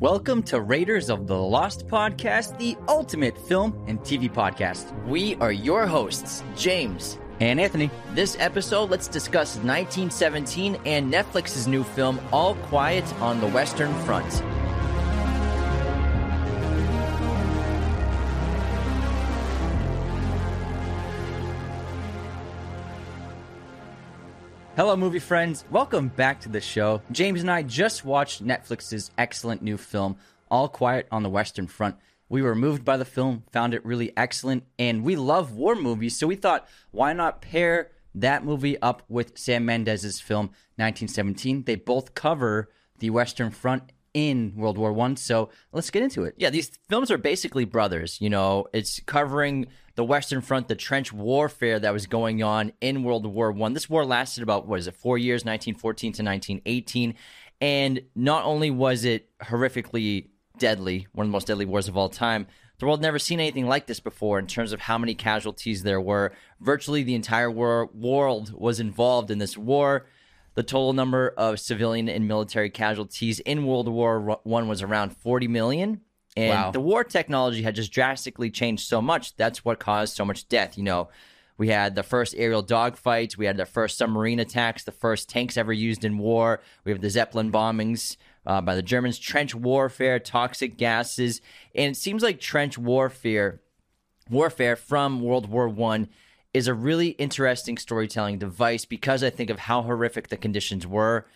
Welcome to Raiders of the Lost Podcast, the ultimate film and TV podcast. We are your hosts, James and Anthony. This episode, let's discuss 1917 and Netflix's new film, All Quiet on the Western Front. Hello, movie friends. Welcome back to the show. James and I just watched Netflix's excellent new film, All Quiet on the Western Front. We were moved by the film, found it really excellent, and we love war movies, so we thought, why not pair that movie up with Sam Mendes's film, 1917? They both cover the Western Front in World War One. So let's get into it. Yeah, these films are basically brothers. You know, it's covering the Western Front, the trench warfare that was going on in World War One. This war lasted about what is it, four years, 1914 to 1918, and not only was it horrifically deadly, one of the most deadly wars of all time. The world never seen anything like this before in terms of how many casualties there were. Virtually the entire war- world was involved in this war. The total number of civilian and military casualties in World War One was around 40 million. And wow. the war technology had just drastically changed so much. That's what caused so much death. You know, we had the first aerial dogfights, we had the first submarine attacks, the first tanks ever used in war. We have the Zeppelin bombings uh, by the Germans, trench warfare, toxic gases, and it seems like trench warfare, warfare from World War One, is a really interesting storytelling device because I think of how horrific the conditions were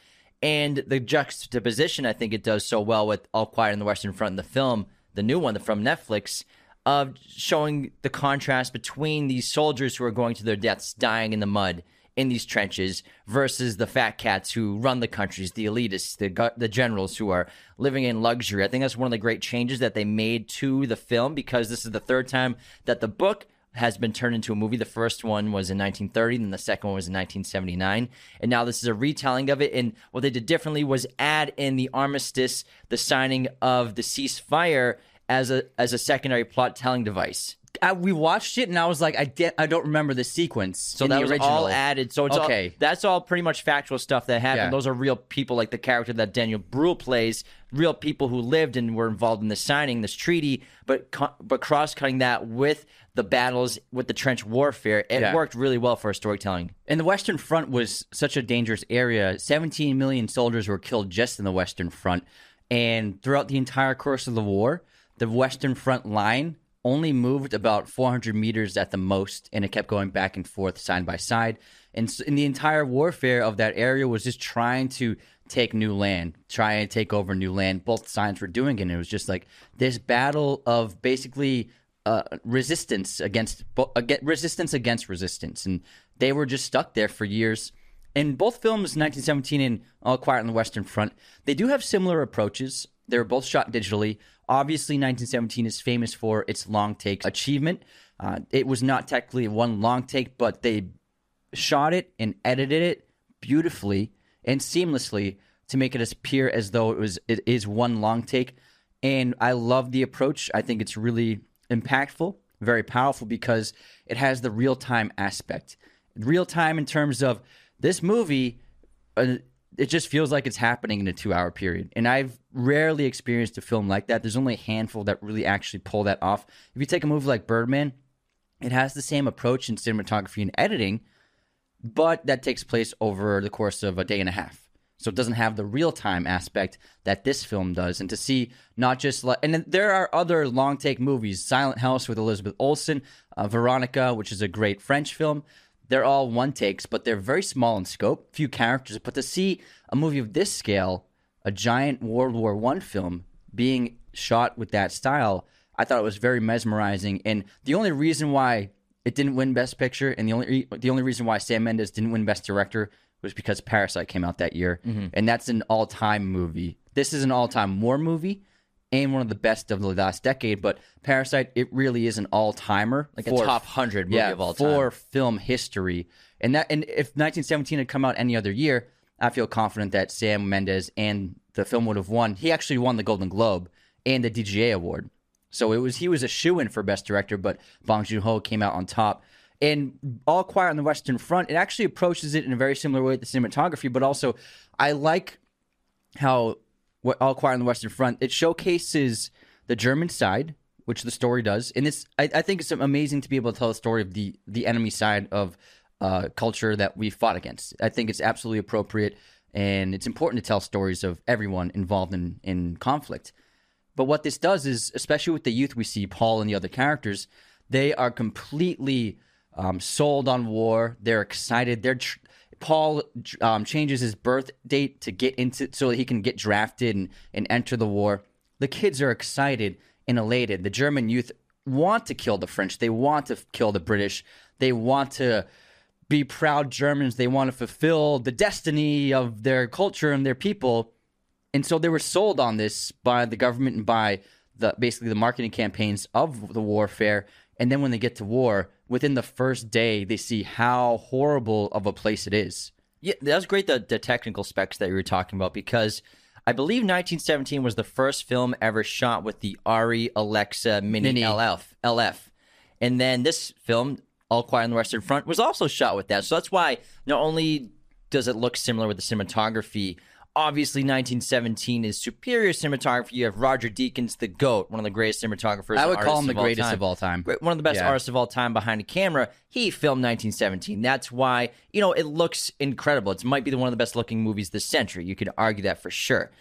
and the juxtaposition, I think it does so well with All Quiet on the Western Front in the film, the new one from Netflix, of showing the contrast between these soldiers who are going to their deaths, dying in the mud in these trenches, versus the fat cats who run the countries, the elitists, the the generals who are living in luxury. I think that's one of the great changes that they made to the film because this is the third time that the book has been turned into a movie. The first one was in 1930, then the second one was in 1979. And now this is a retelling of it. And what they did differently was add in the armistice, the signing of the ceasefire as a as a secondary plot telling device. I, we watched it and I was like, I de- I don't remember the sequence. So that was original. all added. So it's okay. All, that's all pretty much factual stuff that happened. Yeah. Those are real people, like the character that Daniel Bruhl plays, real people who lived and were involved in the signing this treaty. But but cross cutting that with the battles with the trench warfare, it yeah. worked really well for storytelling. And the Western Front was such a dangerous area. 17 million soldiers were killed just in the Western Front. And throughout the entire course of the war, the Western Front line only moved about 400 meters at the most, and it kept going back and forth side by side. And, so, the entire warfare of that area was just trying to take new land, try and take over new land. Both sides were doing it. And it was just like this battle of basically uh, resistance against against resistance against resistance, and they were just stuck there for years. In both films, 1917 and All Quiet on the Western Front, they do have similar approaches. They were both shot digitally. Obviously, 1917 is famous for its long take achievement. Uh, it was not technically one long take, but they shot it and edited it beautifully and seamlessly to make it appear as though it was it is one long take. And I love the approach. I think it's really impactful, very powerful because it has the real time aspect. Real time in terms of this movie, uh, it just feels like it's happening in a two hour period. And I've rarely experienced a film like that. There's only a handful that really actually pull that off. If you take a movie like Birdman, it has the same approach in cinematography and editing, but that takes place over the course of a day and a half. So it doesn't have the real time aspect that this film does. And to see not just like, and there are other long take movies, Silent House with Elizabeth Olsen, uh, Veronica, which is a great French film. They're all one takes, but they're very small in scope, few characters. But to see a movie of this scale, a giant World War One film, being shot with that style, I thought it was very mesmerizing. And the only reason why it didn't win Best Picture, and the only the only reason why Sam Mendes didn't win Best Director was because Parasite came out that year, mm-hmm. and that's an all time movie. This is an all time war movie and one of the best of the last decade. But Parasite, it really is an all timer, like for, a top hundred movie yeah, of all time for film history. And that, and if 1917 had come out any other year, I feel confident that Sam Mendes and the film would have won. He actually won the Golden Globe and the DGA award. So it was he was a shoe in for best director, but Bong Joon Ho came out on top. And All Quiet on the Western Front, it actually approaches it in a very similar way to cinematography, but also I like how All Quiet on the Western Front, it showcases the German side, which the story does, and it's I, I think it's amazing to be able to tell the story of the the enemy side of uh, culture that we fought against. I think it's absolutely appropriate, and it's important to tell stories of everyone involved in in conflict. But what this does is, especially with the youth we see, Paul and the other characters, they are completely um, sold on war. They're excited. They're tr- Paul um, changes his birth date to get into so that he can get drafted and, and enter the war. The kids are excited and elated. The German youth want to kill the French. They want to kill the British. They want to be proud Germans. They want to fulfill the destiny of their culture and their people. And so they were sold on this by the government and by the basically the marketing campaigns of the warfare. And then when they get to war, within the first day, they see how horrible of a place it is. Yeah, that was great. The the technical specs that you were talking about because I believe 1917 was the first film ever shot with the ARRI Alexa Mini, Mini. LF LF, and then this film All Quiet on the Western Front was also shot with that. So that's why not only does it look similar with the cinematography. Obviously, 1917 is superior cinematography. You have Roger Deakins, the GOAT, one of the greatest cinematographers. I would call him the greatest of all time. one of the best Yeah. artists of all time behind a camera. He filmed 1917. That's why, you know, it looks incredible. It might be the, one of the best looking movies this century. You could argue that for sure.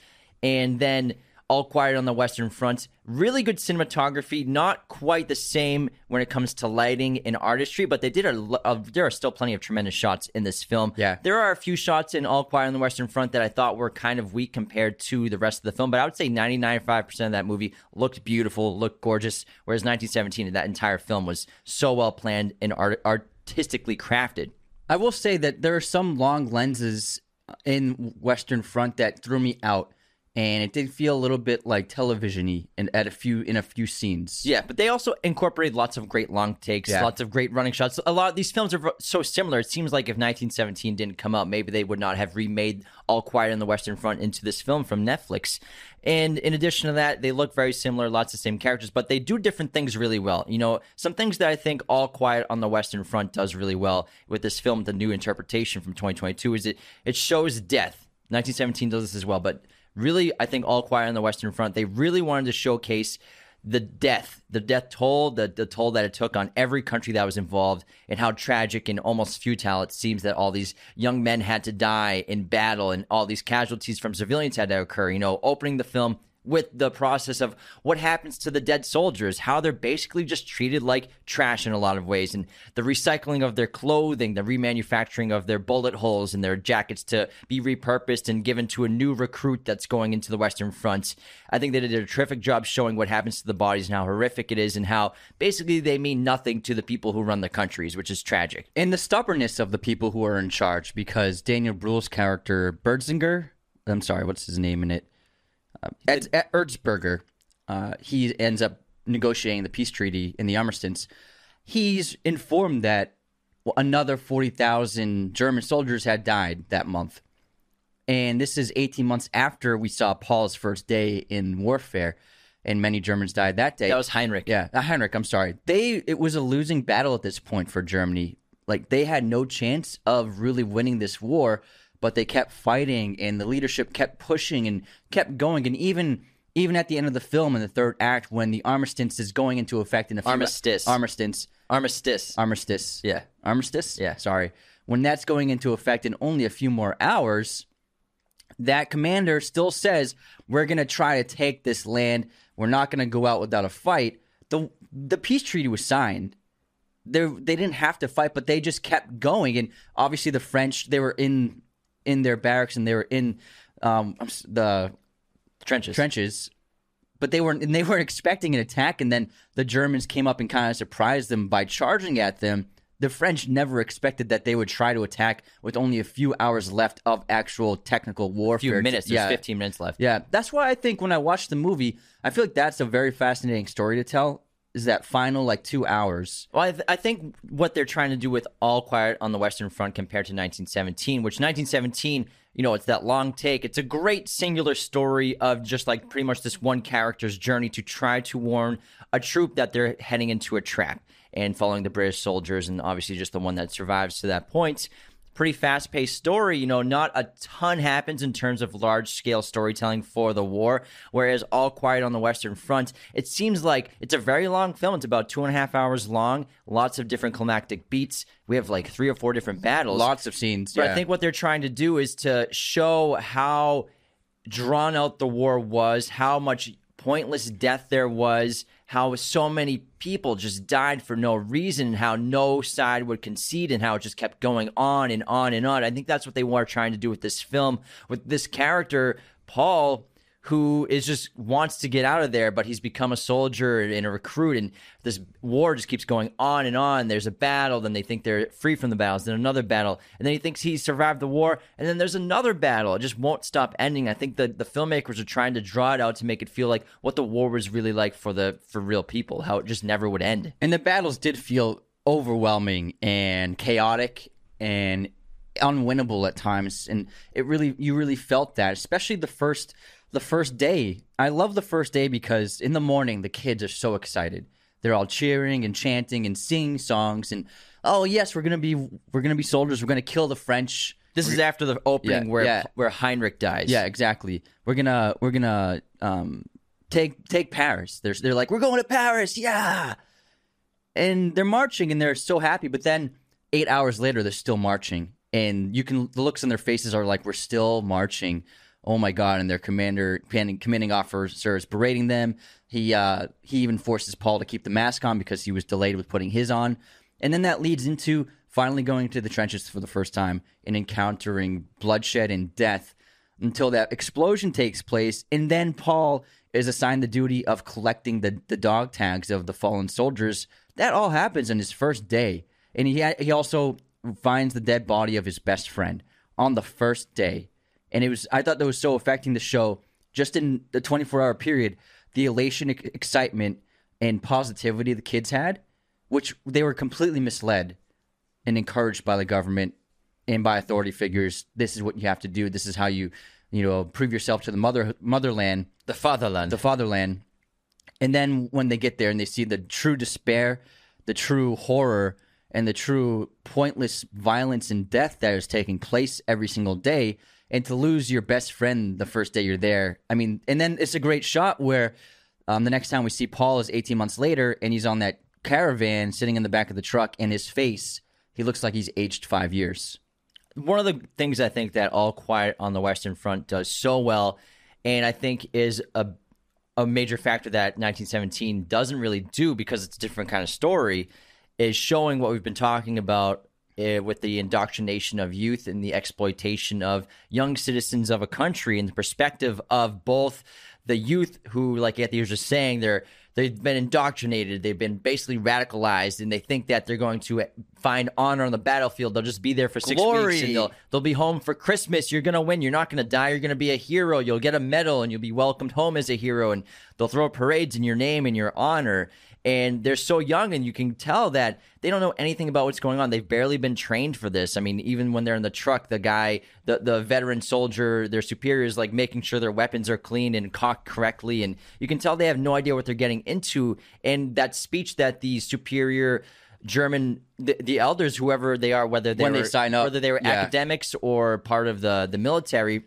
And then All Quiet on the Western Front, really good cinematography, not quite the same when it comes to lighting and artistry, but they did a, uh, there are still plenty of tremendous shots in this film. Yeah. There are a few shots in All Quiet on the Western Front that I thought were kind of weak compared to the rest of the film, but I would say 99.5% of that movie looked beautiful, looked gorgeous, whereas 1917, that entire film was so well planned and art- artistically crafted. I will say that there are some long lenses in Western Front that threw me out, and it did feel a little bit like television-y in, at a few in a few scenes. Yeah, but they also incorporated lots of great long takes, Yeah. lots of great running shots. A lot of these films are so similar. It seems like if 1917 didn't come out, maybe they would not have remade All Quiet on the Western Front into this film from Netflix. And in addition to that, they look very similar, lots of same characters, but they do different things really well. You know, some things that I think All Quiet on the Western Front does really well with this film, the new interpretation from 2022, is it it shows death. 1917 does this as well, but really, I think All Quiet on the Western Front, they really wanted to showcase the death, the death toll, the, the toll that it took on every country that was involved, and how tragic and almost futile it seems that all these young men had to die in battle and all these casualties from civilians had to occur. You know, opening the film with the process of what happens to the dead soldiers, how they're basically just treated like trash in a lot of ways, and the recycling of their clothing, the remanufacturing of their bullet holes and their jackets to be repurposed and given to a new recruit that's going into the Western Front. I think they did a terrific job showing what happens to the bodies and how horrific it is, and how basically they mean nothing to the people who run the countries, which is tragic. and the stubbornness of the people who are in charge, because Daniel Bruhl's character Berdzinger, I'm sorry, what's his name in it? Uh, Ed, Ed Erzberger. Uh, he ends up negotiating the peace treaty in the Armistice. He's informed that another 40,000 German soldiers had died that month. And this is 18 months after we saw Paul's first day in warfare, and many Germans died that day. That was Heinrich. Yeah, uh, Heinrich. I'm sorry. They it was a losing battle at this point for Germany. Like they had no chance of really winning this war, but they kept fighting, and the leadership kept pushing and kept going. And even even at the end of the film, in the third act, when the armistice is going into effect in a few Armistice. armistice, Armistice. armistice, Yeah. armistice, Yeah. Sorry, when that's going into effect in only a few more hours, that commander still says we're going to try to take this land. We're not going to go out without a fight. the The peace treaty was signed. They they didn't have to fight, but they just kept going. And obviously, the French they were in in their barracks and they were in um, the trenches. trenches, but they weren't and they weren't expecting an attack. And then the Germans came up and kind of surprised them by charging at them. The French never expected that they would try to attack with only a few hours left of actual technical warfare. few minutes. Yeah, 15 minutes left. yeah. That's why I think when I watch the movie, I feel like that's a very fascinating story to tell. Is that final like two hours? Well, I, th- I think what they're trying to do with All Quiet on the Western Front compared to 1917, which 1917, you know, it's that long take. It's a great singular story of just like pretty much this one character's journey to try to warn a troop that they're heading into a trap and following the British soldiers, and obviously just the one that survives to that point. Pretty fast paced story. You know, not a ton happens in terms of large scale storytelling for the war. Whereas All Quiet on the Western Front, it seems like it's a very long film. It's about two and a half hours long, lots of different climactic beats. We have like three or four different battles. Lots of scenes. But yeah. I think what they're trying to do is to show how drawn out the war was, how much pointless death there was, how so many people just died for no reason, and how no side would concede, and how it just kept going on and on and on. I think that's what they were trying to do with this film, with this character, Paul who is just wants to get out of there, but he's become a soldier and a recruit, and this war just keeps going on and on. There's a battle, then they think they're free from the battles, then another battle, and then he thinks he survived the war, and then there's another battle. It just won't stop ending. I think the the filmmakers are trying to draw it out to make it feel like what the war was really like for the for real people, how it just never would end. And the battles did feel overwhelming and chaotic and unwinnable at times and it really you really felt that especially the first the first day. I love the first day because in the morning the kids are so excited. They're all cheering and chanting and singing songs and oh yes we're gonna be we're gonna be soldiers. We're gonna kill the french. This is after the opening Yeah, where yeah. where Heinrich dies. yeah exactly. We're gonna we're gonna um take take paris. They're, they're like we're going to paris yeah! And they're marching and they're so happy but then eight hours later they're still marching. And you can the looks on their faces are like we're still marching oh my god. And their commander commanding, commanding officer is berating them. He uh he even forces paul to keep the mask on because he was delayed with putting his on. And then that leads into finally going to the trenches for the first time and encountering bloodshed and death until that explosion takes place. And then paul is assigned the duty of collecting the, the dog tags of the fallen soldiers. That all happens in his first day. And he ha- he also finds the dead body of his best friend on the first day and it was i thought that was so affecting the show. Just in the 24 hour period the elation ex- excitement and positivity the kids had which they were completely misled and encouraged by the government and by authority figures. This is what you have to do. This is how you you know prove yourself to the mother motherland. The fatherland. the fatherland. And then when they get there and they see the true despair the true horror and the true pointless violence and death that is taking place every single day and to lose your best friend the first day you're there. I mean and then it's a great shot where um, the next time we see paul is 18 months later and he's on that caravan sitting in the back of the truck and his face he looks like he's aged five years. One of the things I think that All Quiet on the Western Front does so well, and I think is a a major factor that 1917 doesn't really do because it's a different kind of story, is showing what we've been talking about uh, with the indoctrination of youth and the exploitation of young citizens of a country in the perspective of both the youth who, like Anthony was just saying, they're they've been indoctrinated, they've been basically radicalized, and they think that they're going to find honor on the battlefield. They'll just be there for six Glory. weeks and they'll they'll be home for Christmas. You're gonna win. You're not gonna die. You're gonna be a hero. You'll get a medal and you'll be welcomed home as a hero. And they'll throw parades in your name and your honor. And they're so young, and you can tell that they don't know anything about what's going on. They've barely been trained for this. I mean, even when they're in the truck, the guy, the the veteran soldier, their superior is like making sure their weapons are clean and cocked correctly, and you can tell they have no idea what they're getting into. And that speech that the superior German the, the elders, whoever they are, whether they When they were, sign up, whether they were yeah. academics or part of the the military,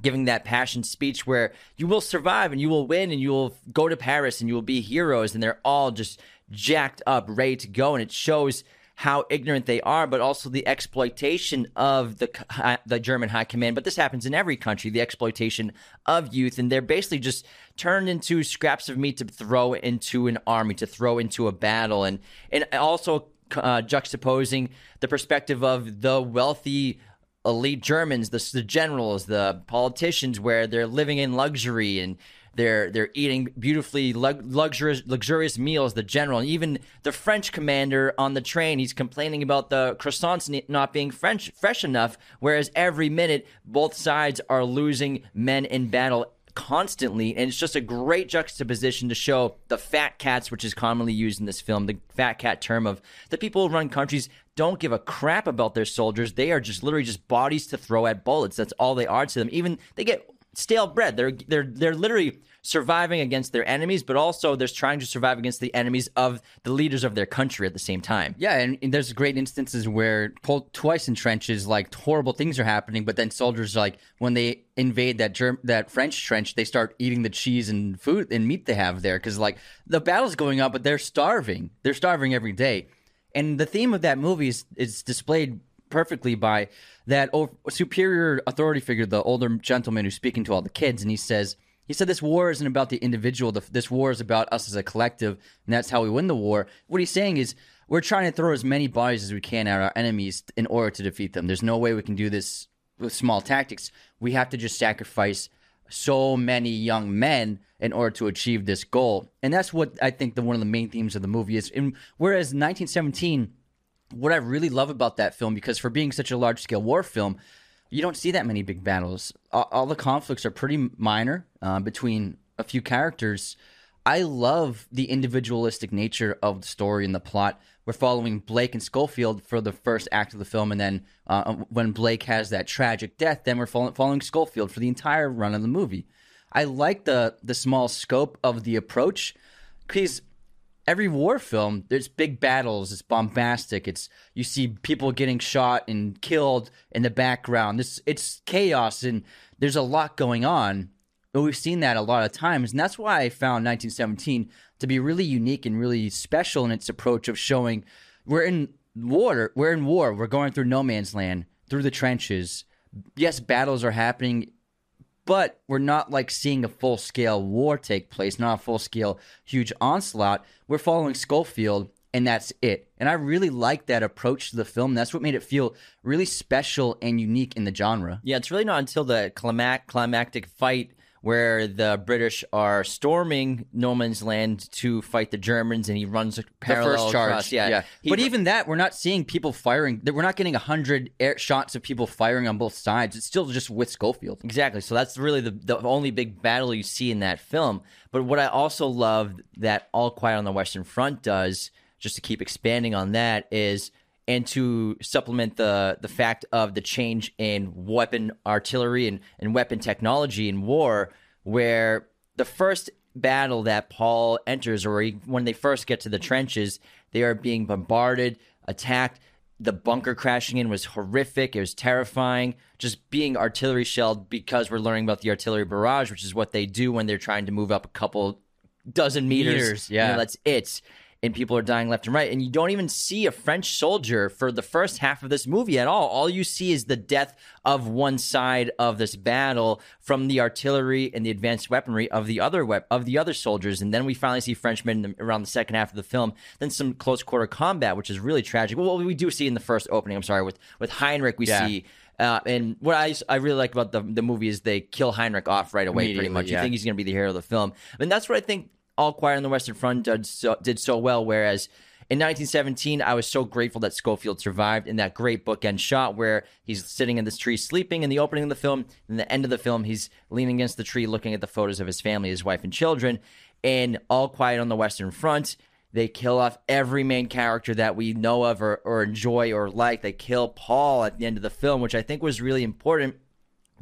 giving that passion speech where you will survive and you will win and you will go to Paris and you will be heroes, and they're all just jacked up, ready to go, and it shows how ignorant they are, but also the exploitation of the c- the German high command. But this happens in every country: the exploitation of youth, and they're basically just turned into scraps of meat to throw into an army, to throw into a battle, and and also uh, juxtaposing the perspective of the wealthy elite Germans, the, the generals, the politicians, where they're living in luxury and they're they're eating beautifully luxurious luxurious meals. The general, and even the French commander on the train, he's complaining about the croissants not being French fresh enough. Whereas every minute, both sides are losing men in battle constantly and it's just a great juxtaposition to show the fat cats which is commonly used in this film the fat cat term of the people who run countries don't give a crap about their soldiers they are just literally just bodies to throw at bullets that's all they are to them even they get stale bread. They're they're they're literally surviving against their enemies, but also they're trying to survive against the enemies of the leaders of their country at the same time. Yeah, and, and there's great instances where pulled twice in trenches, like horrible things are happening, but then soldiers like when they invade that germ that French trench, they start eating the cheese and food and meat they have there because like the battle's going on, but they're starving. They're starving every day, and the theme of that movie is, is displayed perfectly by that superior authority figure, the older gentleman who's speaking to all the kids, and he says he said this war isn't about the individual. This war is about us as a collective, and that's how we win the war. What he's saying is we're trying to throw as many bodies as we can at our enemies in order to defeat them. There's no way we can do this with small tactics. We have to just sacrifice so many young men in order to achieve this goal. And that's what I think the one of the main themes of the movie is. And whereas 1917, what I really love about that film, because for being such a large scale war film, you don't see that many big battles. All, all the conflicts are pretty minor uh, between a few characters. I love the individualistic nature of the story and the plot. We're following Blake and Schofield for the first act of the film, and then uh, when Blake has that tragic death, then we're following Schofield for the entire run of the movie. I like the the small scope of the approach because every war film there's big battles it's bombastic it's you see people getting shot and killed in the background this it's chaos and there's a lot going on but we've seen that a lot of times and that's why i found 1917 to be really unique and really special in its approach of showing we're in war we're in war we're going through no man's land through the trenches yes battles are happening but we're not like seeing a full scale war take place, not a full scale huge onslaught. We're following Schofield, and that's it. And I really like that approach to the film. That's what made it feel really special and unique in the genre. Yeah, it's really not until the climac- climactic fight where the British are storming no man's land to fight the Germans, and he runs parallel the first charge. Across. Yeah, yeah. but even that, we're not seeing people firing. We're not getting a hundred shots of people firing on both sides. It's still just with Schofield. Exactly. So that's really the the only big battle you see in that film. But what I also love that All Quiet on the Western Front does, just to keep expanding on that, is and to supplement the the fact of the change in weapon artillery and, and weapon technology in war, where the first battle that Paul enters, or he, when they first get to the trenches, they are being bombarded, attacked. The bunker crashing in was horrific. It was terrifying. Just being artillery shelled because we're learning about the artillery barrage, which is what they do when they're trying to move up a couple dozen meters. meters yeah, you know, that's it and people are dying left and right. And you don't even see a French soldier for the first half of this movie at all. All you see is the death of one side of this battle from the artillery and the advanced weaponry of the other wep- of the other soldiers. And then we finally see Frenchmen the, around the second half of the film. Then some close quarter combat, which is really tragic. Well, we do see in the first opening. I'm sorry with with Heinrich, we yeah. see. Uh, and what I, I really like about the, the movie is they kill Heinrich off right away, pretty much. Yeah. You think he's going to be the hero of the film. And that's what I think all Quiet on the Western Front did so, did so well. Whereas in 1917, I was so grateful that Schofield survived in that great bookend shot where he's sitting in this tree sleeping in the opening of the film. In the end of the film, he's leaning against the tree looking at the photos of his family, his wife, and children. And All Quiet on the Western Front, they kill off every main character that we know of or, or enjoy or like. They kill Paul at the end of the film, which I think was really important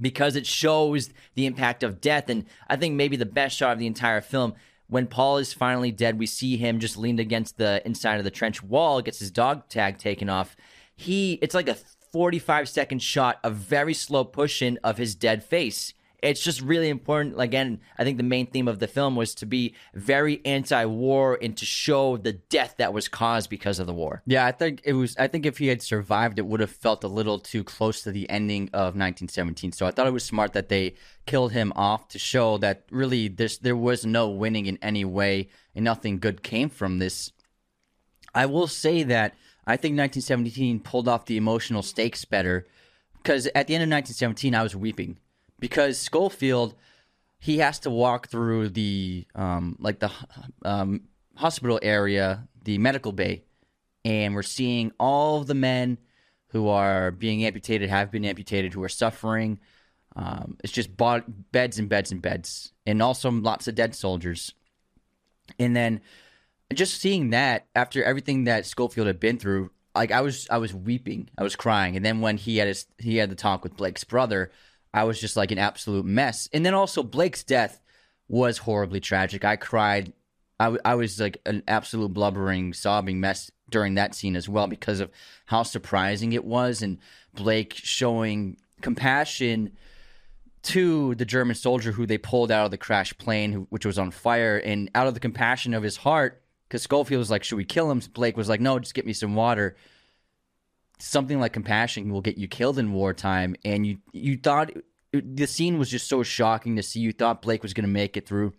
because it shows the impact of death. And I think maybe the best shot of the entire film when Paul is finally dead, we see him just leaned against the inside of the trench wall, gets his dog tag taken off. He, it's like a 45 second shot, a very slow push in of his dead face it's just really important. Again, I think the main theme of the film was to be very anti-war and to show the death that was caused because of the war. Yeah, I think it was. I think if he had survived, it would have felt a little too close to the ending of 1917. So I thought it was smart that they killed him off to show that really this there was no winning in any way and nothing good came from this. I will say that I think 1917 pulled off the emotional stakes better because at the end of 1917 I was weeping because Schofield he has to walk through the um, like the um, hospital area, the medical bay, and we're seeing all the men who are being amputated, have been amputated, who are suffering. Um, it's just beds and beds and beds, and also lots of dead soldiers. And then just seeing that after everything that Schofield had been through, like I was, I was weeping, I was crying. And then when he had his, he had the talk with Blake's brother, I was just like an absolute mess. And then also Blake's death was horribly tragic. I cried. I, w- I was like an absolute blubbering, sobbing mess during that scene as well because of how surprising it was and Blake showing compassion to the German soldier who they pulled out of the crashed plane, who, which was on fire, and out of the compassion of his heart, because Schofield was like, "Should we kill him?" Blake was like, "No, just get me some water." Something like compassion will get you killed in wartime, and you you thought the scene was just so shocking to see. You thought Blake was going to make it through.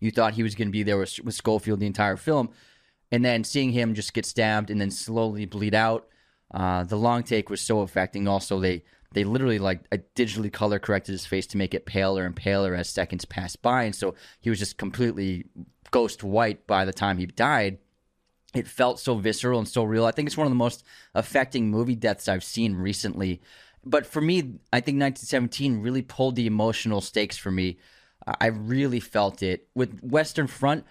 You thought he was going to be there with, with Schofield the entire film, and then seeing him just get stabbed and then slowly bleed out. Uh, the long take was so affecting. Also, they they literally like digitally color corrected his face to make it paler and paler as seconds passed by, and so he was just completely ghost white by the time he died. It felt so visceral and so real. I think it's one of the most affecting movie deaths I've seen recently. But for me, I think 1917 really pulled the emotional stakes for me. I really felt it with Western Front.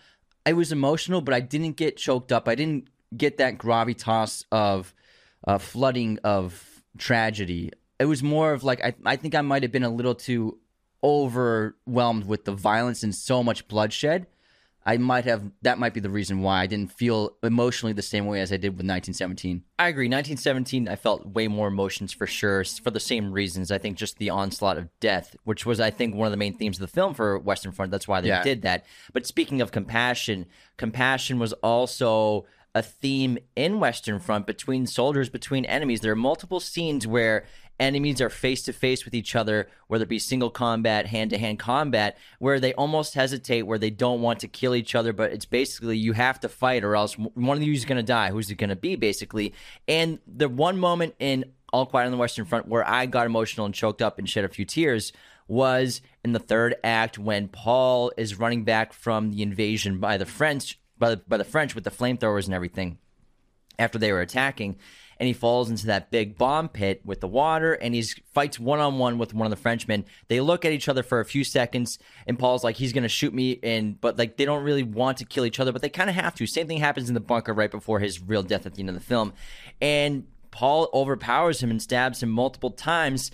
I was emotional, but I didn't get choked up. I didn't get that gravitas of uh, flooding of tragedy. It was more of like I, I think I might have been a little too overwhelmed with the violence and so much bloodshed. I might have that might be the reason why I didn't feel emotionally the same way as I did with 1917. I agree. 1917, I felt way more emotions for sure for the same reasons. I think just the onslaught of death, which was, I think, one of the main themes of the film for Western Front. That's why they Yeah. did that. But speaking of compassion, compassion was also a theme in Western Front between soldiers, between enemies. There are multiple scenes where enemies are face to face with each other, whether it be single combat, hand to hand combat, where they almost hesitate, where they don't want to kill each other, but it's basically you have to fight or else one of you is going to die. Who's it going to be, basically? And the one moment in All Quiet on the Western Front where I got emotional and choked up and shed a few tears was in the third act when Paul is running back from the invasion by the French by the, by the French with the flamethrowers and everything after they were attacking and he falls into that big bomb pit with the water and he fights one-on-one with one of the frenchmen. They look at each other for a few seconds and paul's like he's gonna shoot me and but like they don't really want to kill each other but they kind of have to. Same thing happens in the bunker right before his real death at the end of the film. And paul overpowers him and stabs him multiple times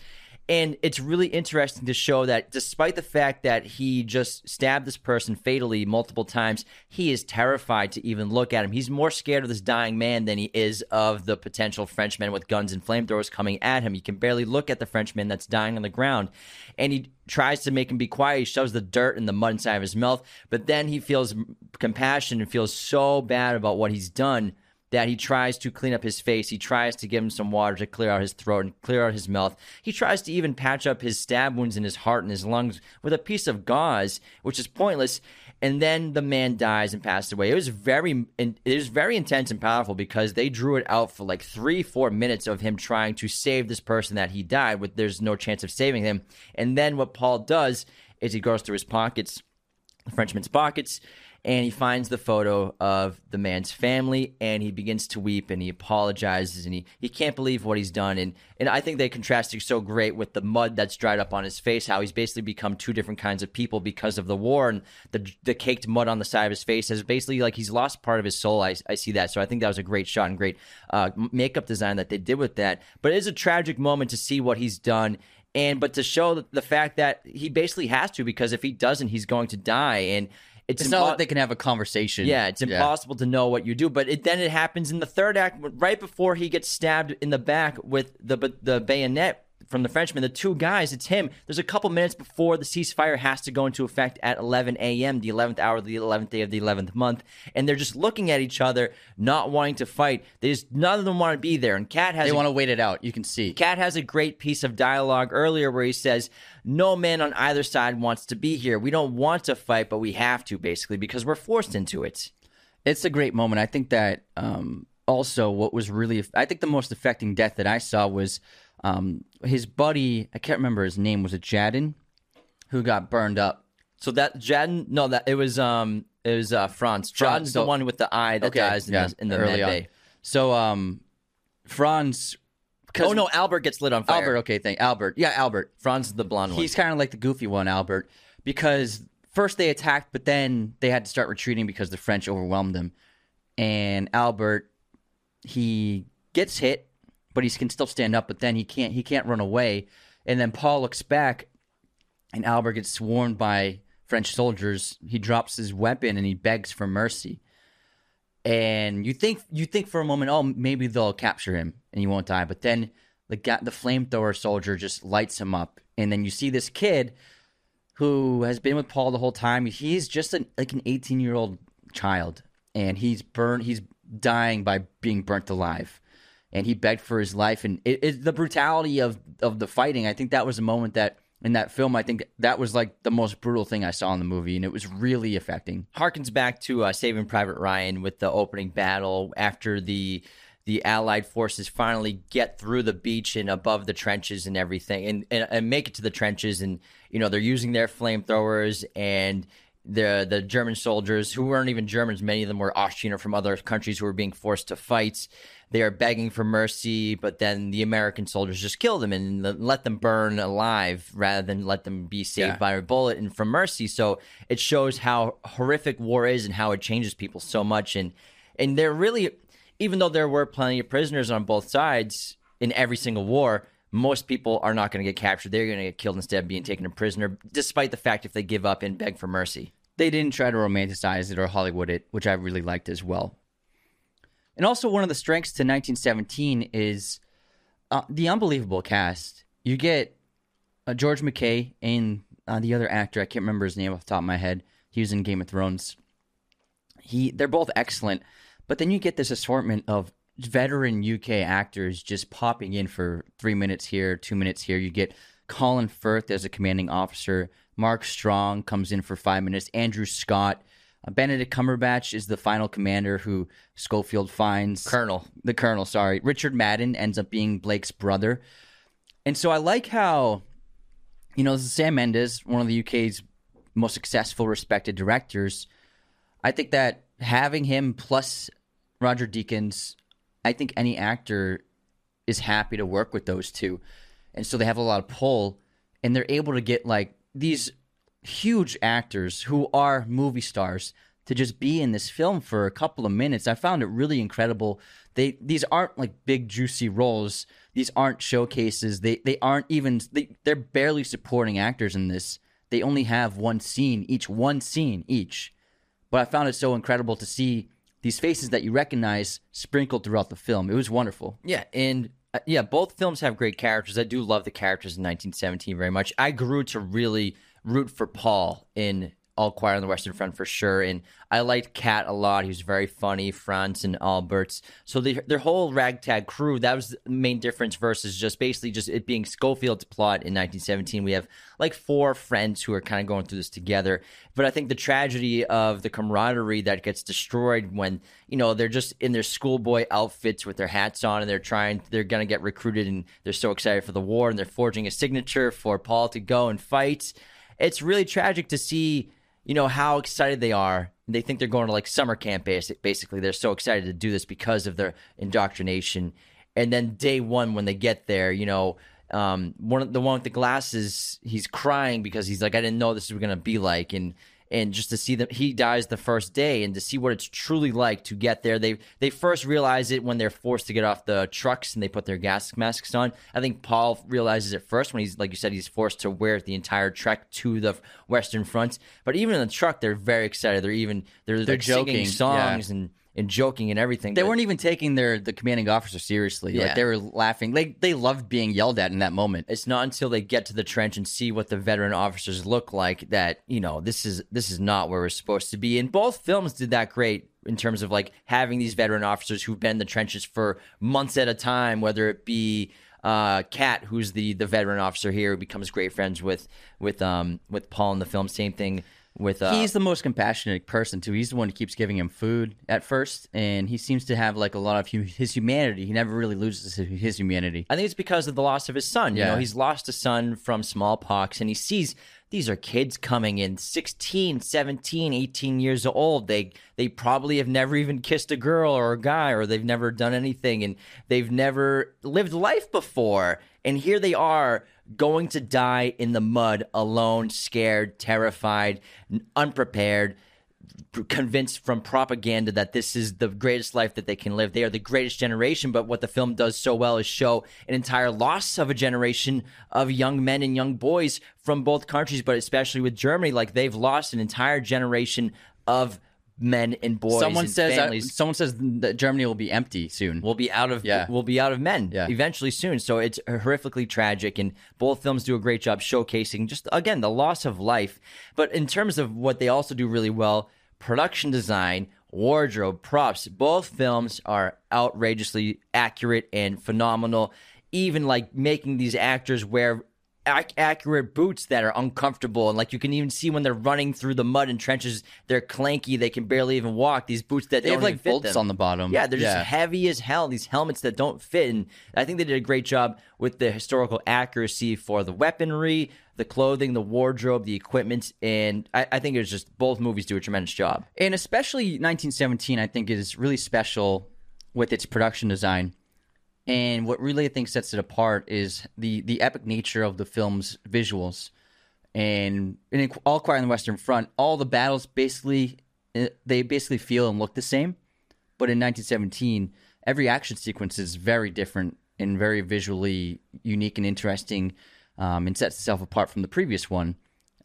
and it's really interesting to show that despite the fact that he just stabbed this person fatally multiple times, he is terrified to even look at him. He's more scared of this dying man than he is of the potential Frenchman with guns and flamethrowers coming at him. He can barely look at the Frenchman that's dying on the ground. And he tries to make him be quiet. He shoves the dirt and the mud inside of his mouth. But then he feels compassion and feels so bad about what he's done that he tries to clean up his face. He tries to give him some water to clear out his throat and clear out his mouth. He tries to even patch up his stab wounds in his heart and his lungs with a piece of gauze, which is pointless. And then the man dies and passed away. It was very, it was very intense and powerful because they drew it out for like three, four minutes of him trying to save this person that he died. With there's no chance of saving him. And then what Paul does is he goes through his pockets, the Frenchman's pockets, and he finds the photo of the man's family and he begins to weep and he apologizes and he, he can't believe what he's done. And and I think they contrasted so great with the mud that's dried up on his face how he's basically become two different kinds of people because of the war and the the caked mud on the side of his face is basically like he's lost part of his soul. I, I see that. So I think that was a great shot and great uh, makeup design that they did with that. But it is a tragic moment to see what he's done and but to show the fact that he basically has to because if he doesn't he's going to die. And it's, It's not impo- like they can have a conversation. yeah, it's impossible to know what you do. But it, then it happens in the third act, right before he gets stabbed in the back with the the bayonet from the Frenchman. The two guys, it's him. There's a couple minutes before the ceasefire has to go into effect at 11 a.m., the 11th hour of the 11th day of the 11th month, and they're just looking at each other, not wanting to fight. They just none of them want to be there. And Kat has They a want to wait it out. You can see. Kat has a great piece of dialogue earlier where he says, No man on either side wants to be here. We don't want to fight, but we have to, basically, because we're forced into it. It's a great moment. I think that um, also what was really, I think the most affecting death that I saw was um, his buddy. I can't remember his name. Was it Tjaden, who got burned up? So that Tjaden, no, that it was um it was uh Franz. Tjaden's so- the one with the eye that dies in yeah, the in the early on. So um, Franz. Oh no, Albert gets lit on fire. Albert. Okay, thank Albert. Yeah, Albert. Franz is the blonde one. He's kind of like the goofy one, Albert, because first they attacked, but then they had to start retreating because the French overwhelmed them. And Albert, he gets hit, but he can still stand up. But then he can't. He can't run away. And then Paul looks back, and Albert gets swarmed by French soldiers. He drops his weapon and he begs for mercy. And you think you think for a moment, oh, maybe they'll capture him and he won't die. But then the guy, the flamethrower soldier just lights him up, and then you see this kid who has been with Paul the whole time. He's just an, like an 18 year old child, and he's burned. He's dying by being burnt alive, and he begged for his life. And it, it, the brutality of of the fighting. I think that was a moment that in that film. I think that was like the most brutal thing I saw in the movie, and it was really affecting. Harkens back to uh, Saving Private Ryan with the opening battle after the the Allied forces finally get through the beach and above the trenches and everything, and, and, and make it to the trenches, and you know they're using their flamethrowers and the the German soldiers who weren't even Germans, many of them were Austrian or from other countries who were being forced to fight. They are begging for mercy, but then the American soldiers just kill them and let them burn alive rather than let them be saved yeah. by a bullet and from mercy. So it shows how horrific war is and how it changes people so much. And and they're really, even though there were plenty of prisoners on both sides in every single war, most people are not going to get captured. They're going to get killed instead of being taken a prisoner, despite the fact if they give up and beg for mercy. They didn't try to romanticize it or Hollywood it, which I really liked as well. And also, one of the strengths to 1917 is uh, the unbelievable cast. You get uh, George MacKay and uh, the other actor. I can't remember his name off the top of my head. He was in Game of Thrones. He, they're both excellent, but then you get this assortment of veteran UK actors just popping in for three minutes here, two minutes here. You get Colin Firth as a commanding officer. Mark Strong comes in for five minutes. Andrew Scott. Uh, Benedict Cumberbatch is the final commander who Schofield finds. Colonel. The colonel, sorry. Richard Madden ends up being Blake's brother. And so I like how, you know, Sam Mendes, one of the UK's most successful, respected directors. I think that having him plus Roger Deakins I think any actor is happy to work with those two. And so they have a lot of pull and they're able to get like these huge actors who are movie stars to just be in this film for a couple of minutes. I found it really incredible. They these aren't like big juicy roles. These aren't showcases. They they aren't even they, they're barely supporting actors in this. They only have one scene each, one scene each. But I found it so incredible to see these faces that you recognize sprinkled throughout the film. It was wonderful. Yeah, and uh, yeah, both films have great characters. I do love the characters in 1917 very much. I grew to really root for Paul in all Quiet on the Western Front for sure. And I liked Kat a lot. He was very funny, Franz and Alberts. So they, their whole ragtag crew, that was the main difference versus just basically just it being Schofield's plot in 1917. We have like four friends who are kind of going through this together. But I think the tragedy of the camaraderie that gets destroyed when, you know, they're just in their schoolboy outfits with their hats on and they're trying, they're going to get recruited and they're so excited for the war and they're forging a signature for Paul to go and fight. It's really tragic to see you know how excited they are. They think they're going to like summer camp. Basically, they're so excited to do this because of their indoctrination. And then day one, when they get there, you know, um, one of the one with the glasses, he's crying because he's like, I didn't know this was gonna be like, and and just to see that he dies the first day and to see what it's truly like to get there. They they first realize it when they're forced to get off the trucks and they put their gas masks on. I think Paul realizes it first when he's like you said he's forced to wear the entire trek to the Western Front. But even in the truck, they're very excited. They're even they're, they're like joking songs yeah. and and joking and everything. They weren't even taking their the commanding officer seriously. Yeah. Like they were laughing. They they loved being yelled at in that moment. It's not until they get to the trench and see what the veteran officers look like that you know this is this is not where we're supposed to be. And both films did that great in terms of like having these veteran officers who've been in the trenches for months at a time, whether it be uh, Kat, who's the the veteran officer here, who becomes great friends with with um with Paul in the film. Same thing with uh, he's the most compassionate person too. He's the one who keeps giving him food at first, and he seems to have like a lot of his humanity. He never really loses his humanity. I think it's because of the loss of his son. Yeah. You know, he's lost a son from smallpox, and he sees these are kids coming in 16 17 18 years old they they probably have never even kissed a girl or a guy or they've never done anything and they've never lived life before and here they are going to die in the mud alone, scared, terrified, unprepared. convinced from propaganda that this is the greatest life that they can live. They are the greatest generation, but what the film does so well is show an entire loss of a generation of young men and young boys from both countries, but especially with Germany. Like they've lost an entire generation of men and boys. Someone and says uh, families someone says that Germany will be empty soon. We'll be out of Yeah. We'll be out of men Yeah. eventually soon. So it's horrifically tragic, and both films do a great job showcasing just again the loss of life. But in terms of what they also do really well, production design, wardrobe, props, both films are outrageously accurate and phenomenal. Even like making these actors wear ac- accurate boots that are uncomfortable and like you can even see when they're running through the mud and trenches they're clanky they can barely even walk these boots that they have like bolts them. on the bottom. Yeah, they're just heavy as hell. These helmets that don't fit, and I think they did a great job with the historical accuracy for the weaponry, the clothing, the wardrobe, the equipment, and I, I think it was just both movies do a tremendous job. and especially 1917 i think is really special with its production design and what really i think sets it apart is the the epic nature of the film's visuals. And in all quiet on the western front all the battles basically eh, they basically feel and look the same. But in 1917 every action sequence is very different and very visually unique and interesting um, and sets itself apart from the previous one.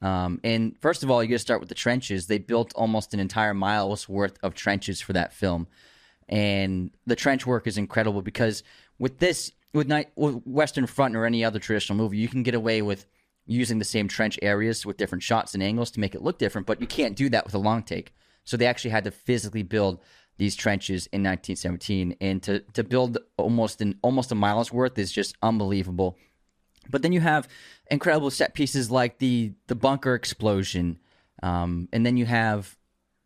Um, and first of all, you got to start with the trenches. They built almost an entire mile's worth of trenches for that film, and the trench work is incredible because with this, with, night, with Western Front or any other traditional movie, you can get away with using the same trench areas with different shots and angles to make it look different, but you can't do that with a long take. So they actually had to physically build these trenches in 1917, and to to build almost an almost a mile's worth is just unbelievable. But then you have incredible set pieces like the the bunker explosion, um, and then you have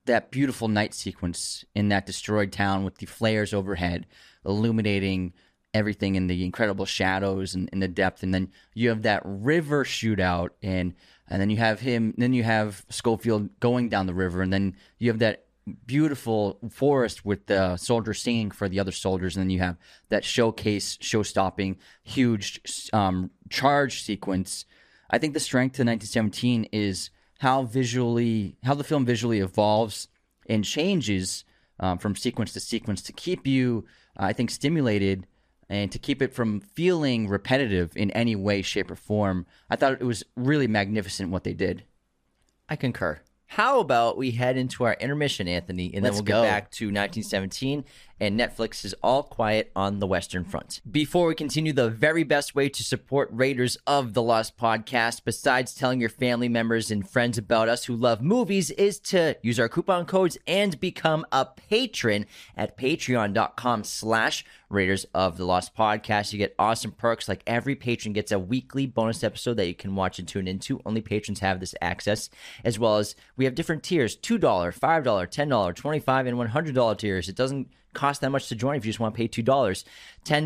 that beautiful night sequence in that destroyed town with the flares overhead, illuminating everything in the incredible shadows and in the depth. And then you have that river shootout, and and then you have him. Then you have Schofield going down the river, and then you have that beautiful forest with the soldiers singing for the other soldiers, and then you have that showcase, show-stopping, huge um, charge sequence. I think the strength to 1917 is how visually, how the film visually evolves and changes um, from sequence to sequence to keep you, uh, I think, stimulated and to keep it from feeling repetitive in any way, shape, or form. I thought it was really magnificent what they did. I concur. How about we head into our intermission, Anthony, and then Let's we'll get go. back to 1917 and Netflix's All Quiet on the Western Front. Before we continue, the very best way to support Raiders of the Lost podcast, besides telling your family members and friends about us who love movies, is to use our coupon codes and become a patron at patreon.com slash Raiders of the Lost podcast. You get awesome perks like every patron gets a weekly bonus episode that you can watch and tune into. Only patrons have this access, as well as we have different tiers $2, $5, $10, 25, and $100 tiers. It doesn't cost that much to join if you just want to pay $2. $10,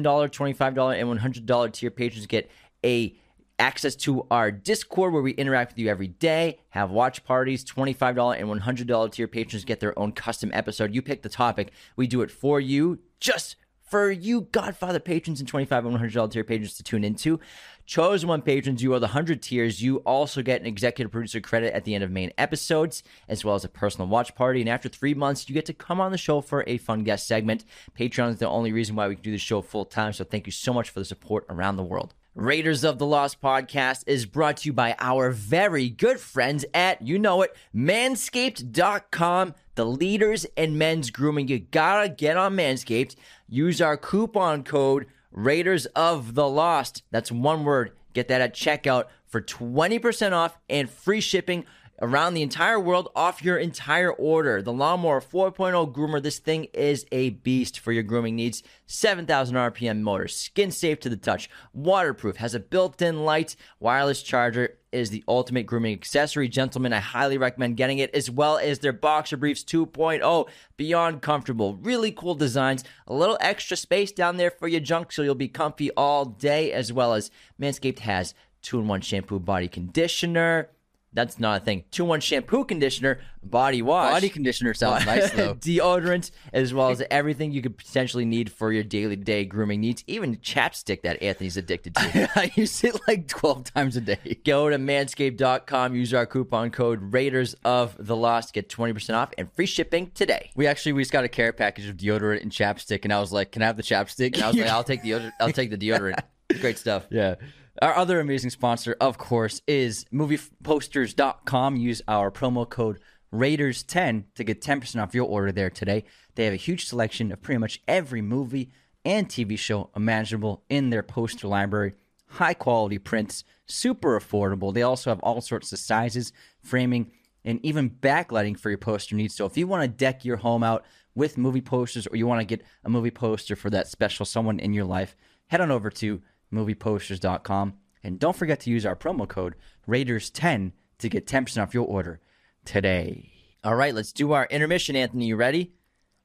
$25, and $100 tier patrons get a access to our Discord where we interact with you every day, have watch parties, $25 and $100 tier patrons get their own custom episode. You pick the topic, we do it for you, just for you Godfather patrons and 25 and $100 tier patrons to tune into. Chosen one patrons, you are the 100 tiers. You also get an executive producer credit at the end of main episodes, as well as a personal watch party. And after three months, you get to come on the show for a fun guest segment. Patreon is the only reason why we can do the show full time. So thank you so much for the support around the world. Raiders of the Lost podcast is brought to you by our very good friends at, you know it, manscaped.com, the leaders in men's grooming. You gotta get on Manscaped. Use our coupon code Raiders of the Lost. That's one word. Get that at checkout for 20% off and free shipping around the entire world off your entire order. The Lawnmower 4.0 groomer, this thing is a beast for your grooming needs. 7,000 RPM motor, skin safe to the touch, waterproof, has a built in light, wireless charger, is the ultimate grooming accessory. Gentlemen, I highly recommend getting it, as well as their Boxer Briefs 2.0. Beyond comfortable, really cool designs, a little extra space down there for your junk so you'll be comfy all day, as well as Manscaped has two in one shampoo body conditioner That's not a thing. Two one shampoo, conditioner, body wash, Body conditioner sounds nice though. deodorant, as well as everything you could potentially need for your daily day grooming needs. Even chapstick that Anthony's addicted to. I use it like twelve times a day. Go to manscaped.com, use our coupon code Raiders of the Lost, get 20% off and free shipping today. We actually we just got a care package of deodorant and chapstick, and I was like, "Can I have the chapstick?" And I was like, I'll take the. I'll take the deodorant. Great stuff. Yeah. Our other amazing sponsor, of course, is movieposters.com. Use our promo code Raiders10 to get 10% off your order there today. They have a huge selection of pretty much every movie and TV show imaginable in their poster library. High quality prints, super affordable. They also have all sorts of sizes, framing, and even backlighting for your poster needs. So if you want to deck your home out with movie posters or you want to get a movie poster for that special someone in your life, head on over to movieposters.com and don't forget to use our promo code Raiders10 to get 10% off your order today. All right, let's do our intermission, Anthony. You ready?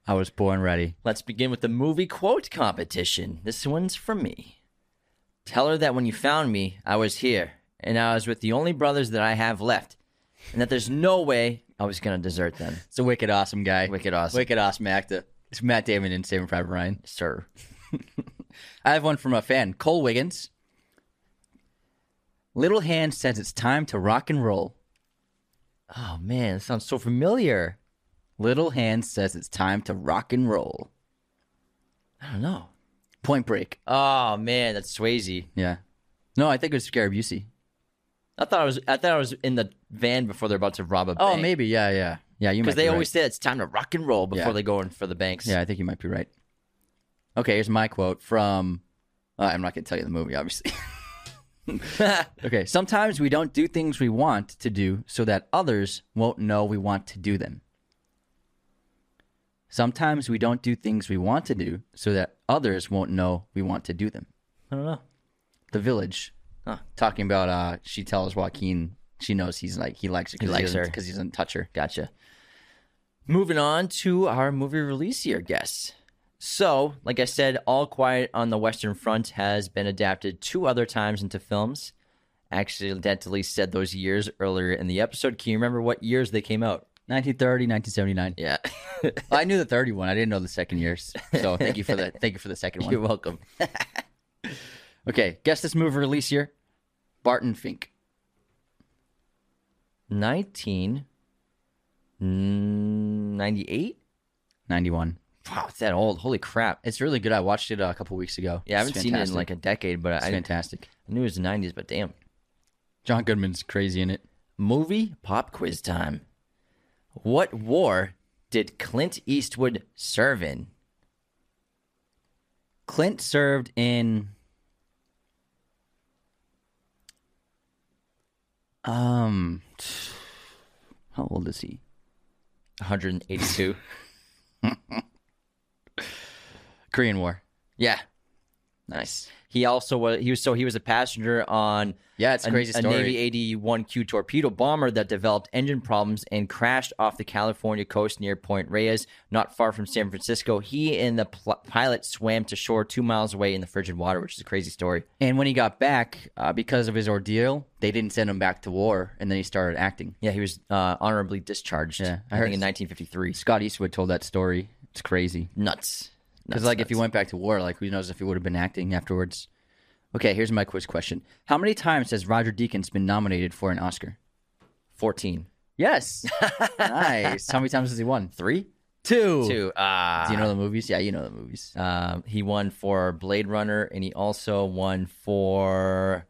I was born ready. Let's begin with the movie quote competition. This one's from me. Tell her that when you found me, I was here, and I was with the only brothers that I have left, and that there's no way I was going to desert them. It's a wicked awesome guy. Wicked awesome. Wicked awesome actor. It's Matt Damon in Saving Private Ryan. Sir. I have one from a fan, Cole Wiggins. Little Hand says it's time to rock and roll. Oh, man, that sounds so familiar. Little Hand says it's time to rock and roll. I don't know. Point Break. Oh, man, that's Swayze. Yeah. No, I think it was Busey. I thought I was I thought I was in the van before they're about to rob a bank. Oh, bank. maybe. Yeah, yeah. Yeah, you might Because they be always right. say it's time to rock and roll before Yeah. they go in for the banks. Yeah, I think you might be right. Okay, here's my quote from. Uh, I'm not going to tell you the movie, obviously. okay, sometimes we don't do things we want to do so that others won't know we want to do them. Sometimes we don't do things we want to do so that others won't know we want to do them. I don't know. The Village, Huh. talking about uh, she tells Joaquin she knows he's like he likes her because likes her. because he doesn't touch her. Gotcha. Moving on to our movie release year guests. So, like I said, All Quiet on the Western Front has been adapted two other times into films. Accidentally said those years earlier in the episode. Can you remember what years they came out? 1930, 1979. Yeah. I knew the 31. I didn't know the second years. So thank you for the thank you for the second one. You're welcome. Okay, guess this movie release year. Barton Fink. 1998? Mm, 91. Wow, it's that old. Holy crap. It's really good. I watched it uh, a couple weeks ago. Yeah, I haven't seen it in like a decade, but It's I, I fantastic. I knew it was the 90s, but damn. John Goodman's crazy in it. Movie pop quiz time. What war did Clint Eastwood serve in? Clint served in um how old is he? 182. Korean War. yeah. Nice. He also was he was so he was a passenger on Yeah, it's a a, crazy a story. Navy 81Q torpedo bomber that developed engine problems and crashed off the California coast near Point Reyes, not far from San Francisco. He and the pl- pilot swam to shore two miles away in the frigid water, which is a crazy story. And when he got back, uh, because of his ordeal, they didn't send him back to war, and then he started acting. Yeah, he was uh, honorably discharged. Yeah, I I, heard think in 1953. Scott Eastwood told that story. It's crazy. Nuts. Because Nuts, like if he went back to war, like who knows if he would have been acting afterwards. Okay, here's my quiz question: How many times has Roger Deakins been nominated for an Oscar? 14. Yes, nice. How many times has he won? Three? Two. Two. Ah. Do you know the movies? Yeah, you know the movies. Um, he won for Blade Runner, and he also won for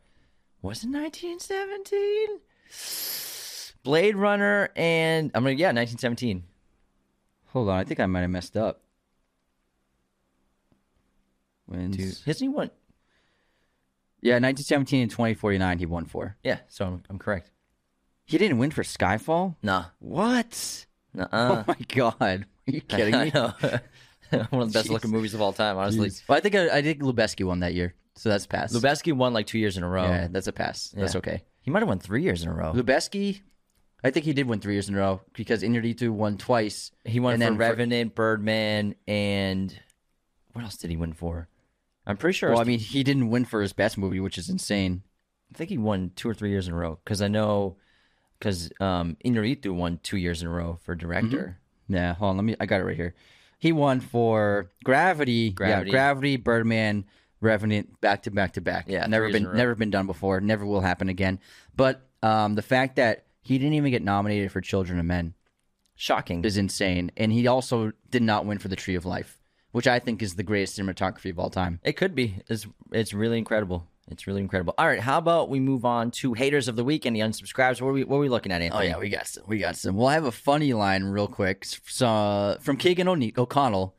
was it 1917? Blade Runner, and I'm gonna yeah, 1917. Hold on, I think I might have messed up. Wins. Dude, hasn't he won? Yeah, 1917 and 2049 he won for. Yeah, so I'm, I'm correct. He didn't win for Skyfall? Nah, What? Nuh-uh. Oh my god. Are you kidding me? One of the best looking movies of all time, honestly. Well, I think I, I think Lubezki won that year. So that's a pass. Lubezki won like two years in a row. Yeah, that's a pass. That's Yeah. okay. He might have won three years in a row. Lubezki, I think he did win three years in a row because Inarritu won twice. He won and for then Revenant, Birdman, and what else did he win for? I'm pretty sure. Well, I mean, he didn't win for his best movie, which is insane. I think he won two or three years in a row because I know because um, Inarritu won two years in a row for director. Yeah, hold on. Let me. I got it right here. He won for Gravity, Gravity. yeah, Gravity, Birdman, Revenant, back to back to back. Yeah, never been in a row. never been done before. Never will happen again. But um, the fact that he didn't even get nominated for Children of Men Shocking. is insane, and he also did not win for The Tree of Life, which I think is the greatest cinematography of all time. It could be. It's it's really incredible. It's really incredible. All right, how about we move on to haters of the week and the unsubscribes? What are we what are we looking at, Oh yeah, we got some. We got some. Well, I have a funny line real quick so, from Keegan O'Ne- O'Connell.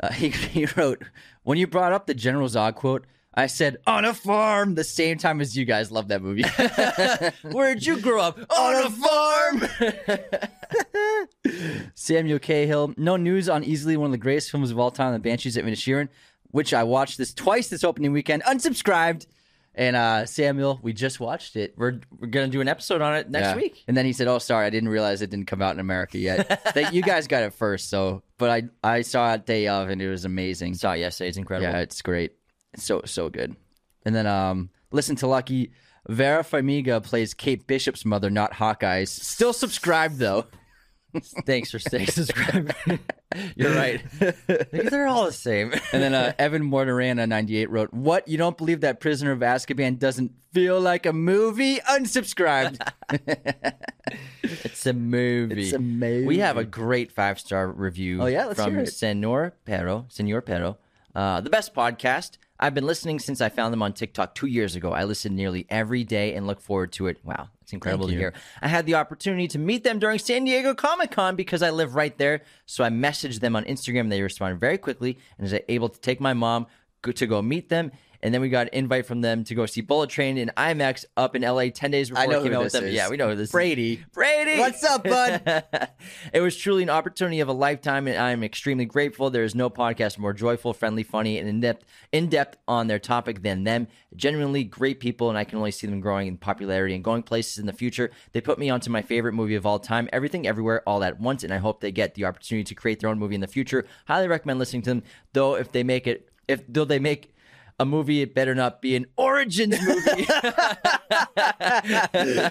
Uh, he, he wrote, "When you brought up the General Zod quote, I said on a farm the same time as you guys love that movie. Where'd you grow up? On a farm. Samuel Cahill, no news on easily one of the greatest films of all time, The Banshees of Inisherin, which I watched this twice this opening weekend. Unsubscribed, and uh, Samuel, we just watched it. we're we're gonna do an episode on it next Yeah. week. And then he said, "Oh, sorry, I didn't realize it didn't come out in America yet. that you guys got it first, so but I I saw it day of and it was amazing. Saw it yesterday. It's incredible. yeah, it's great. So so good. And then um, listen to Lucky. Vera Farmiga plays Kate Bishop's mother, not Hawkeye's. Still subscribed though. Thanks for staying subscribed. You're right. They're all the same. And then uh, Evan Mortarana, 98, wrote, What? You don't believe that Prisoner of Azkaban doesn't feel like a movie? Unsubscribed. It's a movie. It's a movie. We have a great five star review. Oh, yeah? Let's from hear it. Senor Pero. Senor Pero, uh, the best podcast. I've been listening since I found them on TikTok two years ago. I listen nearly every day and look forward to it. Wow, it's incredible Thank to you. hear. I had the opportunity to meet them during San Diego Comic Con because I live right there. So I messaged them on Instagram. They responded very quickly and was able to take my mom to go meet them. And then we got an invite from them to go see Bullet Train in IMAX up in LA 10 days before I know it came who out this with them. is. Yeah, we know who this is. Brady. Brady. What's up, bud? it was truly an opportunity of a lifetime, and I'm extremely grateful. There is no podcast more joyful, friendly, funny, and in depth, in depth on their topic than them. Genuinely great people, and I can only see them growing in popularity and going places in the future. They put me onto my favorite movie of all time, Everything Everywhere All at Once, and I hope they get the opportunity to create their own movie in the future. Highly recommend listening to them. Though if they make it, if though they make a movie, it better not be an origins movie.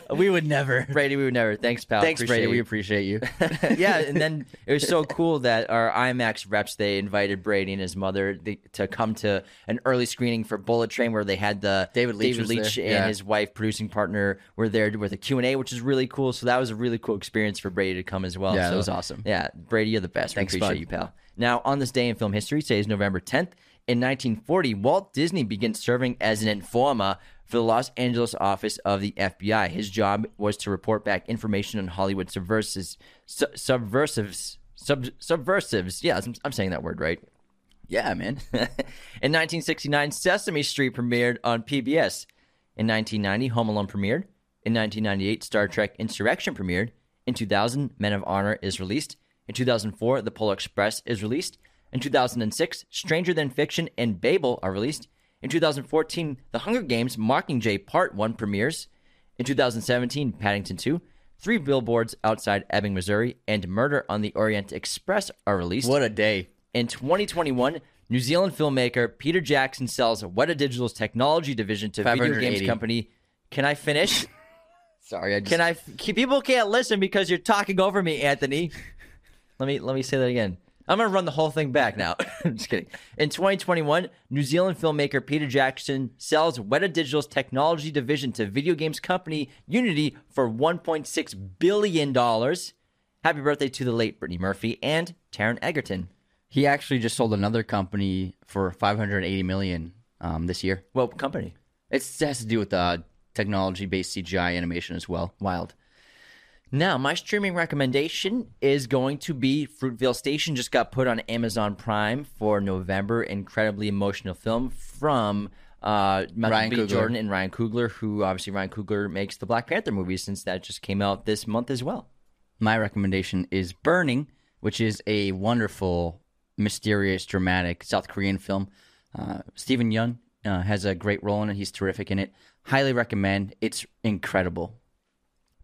we would never. Brady, we would never. Thanks, pal. Thanks, Appreciate Brady. We appreciate you. yeah, and then it was so cool that our IMAX reps they invited Brady and his mother th- to come to an early screening for Bullet Train where they had the David Leitch was Leitch there, and yeah. his wife producing partner were there with a Q and A, which is really cool. So that was a really cool experience for Brady to come as well. Yeah, so, that was awesome. Yeah, Brady, you're the best. Thanks, we appreciate bud. you, pal. Now, on this day in film history, today is November 10th. In 1940, Walt Disney begins serving as an informer for the Los Angeles office of the FBI. His job was to report back information on Hollywood subversives, su- subversives, sub- subversives. Yeah, I'm, I'm saying that word right. yeah, man. In 1969, Sesame Street premiered on PBS. In 1990, Home Alone premiered. In 1998, Star Trek Insurrection premiered. In 2000, Men of Honor is released. In 2004, The Polar Express is released. In 2006, Stranger Than Fiction and Babel are released. In 2014, The Hunger Games Mockingjay Part 1 premieres. In 2017, Paddington 2, Three Billboards Outside Ebbing, Missouri, and Murder on the Orient Express are released. what a day. In 2021, New Zealand filmmaker Peter Jackson sells Weta Digital's technology division to video 580. games company. Can I finish? Sorry, I just. Can I? People can't listen because you're talking over me, Anthony. Let me let me say that again. I'm gonna run the whole thing back now. I'm just kidding. In 2021, New Zealand filmmaker Peter Jackson sells Weta Digital's technology division to video games company Unity for 1.6 billion dollars. Happy birthday to the late Brittany Murphy and Taron Egerton. He actually just sold another company for 580 million um, this year. What company? It's, it has to do with uh, technology-based CGI animation as well. Wild. Now, my streaming recommendation is going to be Fruitvale Station. Just got put on Amazon Prime for November. Incredibly emotional film from uh, Ryan B. Coogler. Jordan and Ryan Coogler, who obviously Ryan Coogler makes the Black Panther movies since that just came out this month as well. My recommendation is Burning, which is a wonderful, mysterious, dramatic South Korean film. Uh, Steven Yeun uh, has a great role in it. He's terrific in it. Highly recommend. It's incredible.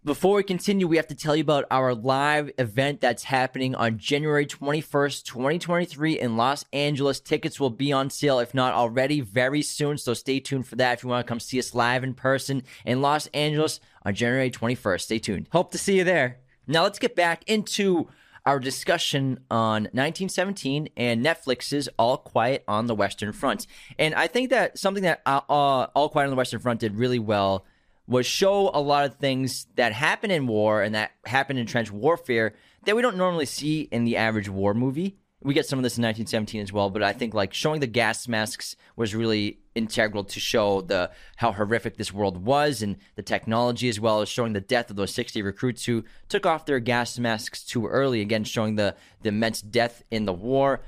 Before we continue, we have to tell you about our live event that's happening on January 21st, 2023 in Los Angeles. Tickets will be on sale, if not already, very soon. So stay tuned for that if you want to come see us live in person in Los Angeles on January 21st. Stay tuned. Hope to see you there. Now let's get back into our discussion on 1917 and Netflix's All Quiet on the Western Front. And I think that something that uh, uh, All Quiet on the Western Front did really well was show a lot of things that happen in war and that happen in trench warfare that we don't normally see in the average war movie. We get some of this in 1917 as well, but I think like showing the gas masks was really integral to show the how horrific this world was and the technology as well as showing the death of those 60 recruits who took off their gas masks too early again showing the the immense death in the war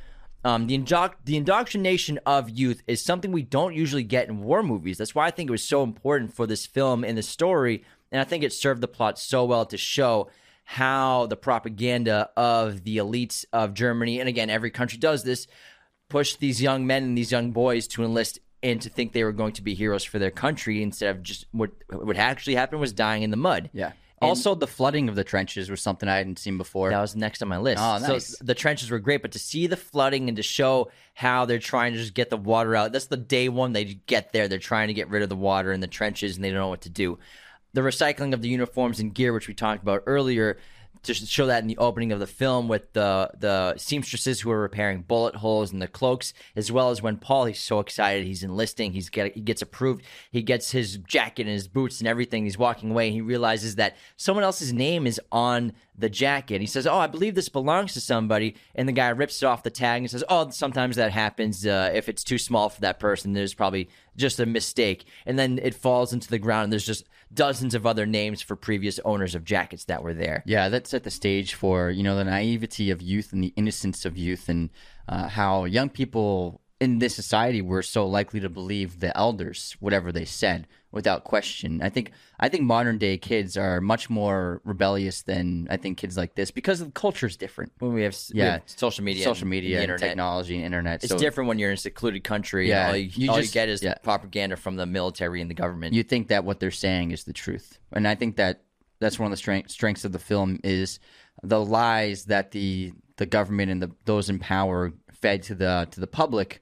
um, the, indoctr- the indoctrination of youth is something we don't usually get in war movies. That's why I think it was so important for this film and the story. And I think it served the plot so well to show how the propaganda of the elites of Germany, and again, every country does this, push these young men and these young boys to enlist and to think they were going to be heroes for their country instead of just what what actually happened was dying in the mud. Yeah. Also, the flooding of the trenches was something I hadn't seen before. That was next on my list. Oh, nice. So the trenches were great, but to see the flooding and to show how they're trying to just get the water out. That's the day one they get there. They're trying to get rid of the water in the trenches and they don't know what to do. The recycling of the uniforms and gear, which we talked about earlier, to show that in the opening of the film with the the seamstresses who are repairing bullet holes and the cloaks, as well as when Paul he's so excited he's enlisting, he's get he gets approved, he gets his jacket and his boots and everything. He's walking away and he realizes that someone else's name is on the jacket. He says, "Oh, I believe this belongs to somebody," and the guy rips it off the tag and says, "Oh, sometimes that happens. Uh, if it's too small for that person, there's probably just a mistake." And then it falls into the ground. and There's just dozens of other names for previous owners of jackets that were there. Yeah, that set the stage for you know the naivety of youth and the innocence of youth, and uh, how young people in this society we're so likely to believe the elders, whatever they said, without question. I think I think modern day kids are much more rebellious than I think kids like this because the culture is different. When we have, we Yeah. have social media, Social media, and internet. technology, and internet. It's so different when you're in a secluded country. Yeah, all you, you all just- you get is yeah. propaganda from the military and the government. you think that what they're saying is the truth, and I think that that's one of the strength, strengths of the film is the lies that the the government and the those in power fed to the to the public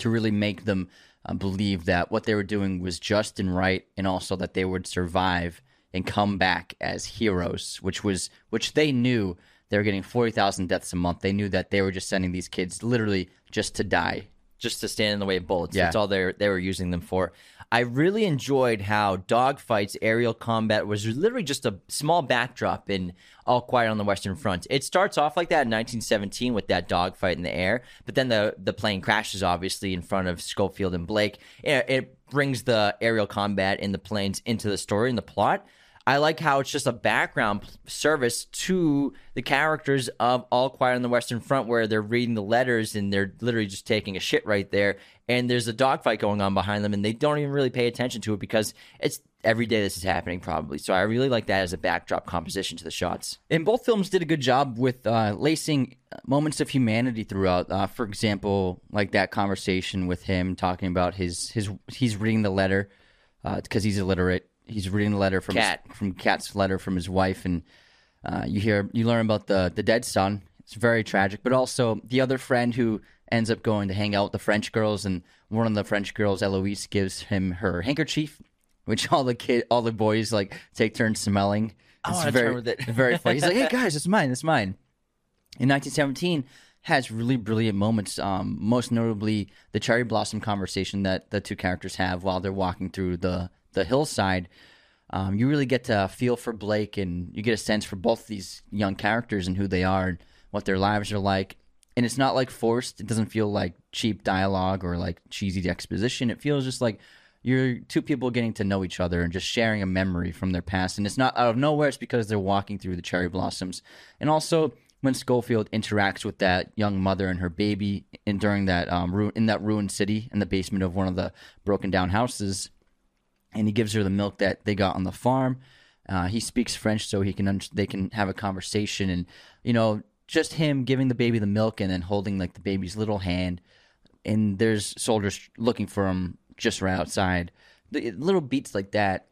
to really make them uh, believe that what they were doing was just and right, and also that they would survive and come back as heroes, which was which they knew they were getting forty thousand deaths a month. They knew that they were just sending these kids literally just to die. just to stand in the way of bullets. Yeah. That's all they they were using them for. I really enjoyed how dogfights, aerial combat was literally just a small backdrop in All Quiet on the Western Front. It starts off like that in 1917 with that dogfight in the air, but then the the plane crashes obviously in front of Schofield and Blake. It, it brings the aerial combat in the planes into the story and the plot. I like how it's just a background service to the characters of All Quiet on the Western Front, where they're reading the letters and they're literally just taking a shit right there. And there's a dogfight going on behind them, and they don't even really pay attention to it because it's every day this is happening, probably. So I really like that as a backdrop composition to the shots. And both films did a good job with uh, lacing moments of humanity throughout. Uh, for example, like that conversation with him talking about his his he's reading the letter because he's illiterate. He's reading a letter from Kat. His, from Kat's letter from his wife, and uh, you hear you learn about the the dead son. It's very tragic, but also the other friend who ends up going to hang out with the French girls, and one of the French girls, Eloise, gives him her handkerchief, which all the kid, all the boys like take turns smelling. I It's wanna very, it. very funny. He's like, "Hey guys, it's mine. It's mine." In 1917, has really brilliant moments. Um, most notably, the cherry blossom conversation that the two characters have while they're walking through the the hillside. Um, you really get to feel for Blake, and you get a sense for both these young characters and who they are, and what their lives are like. And it's not like forced. It doesn't feel like cheap dialogue or like cheesy exposition. It feels just like you're two people getting to know each other and just sharing a memory from their past. And it's not out of nowhere. It's because they're walking through the cherry blossoms. And also when Schofield interacts with that young mother and her baby, and during that um, ru- in that ruined city in the basement of one of the broken down houses, and he gives her the milk that they got on the farm. Uh, he speaks French, so he can under- they can have a conversation, and you know, just him giving the baby the milk and then holding like the baby's little hand, and there's soldiers looking for him just right outside. The little beats like that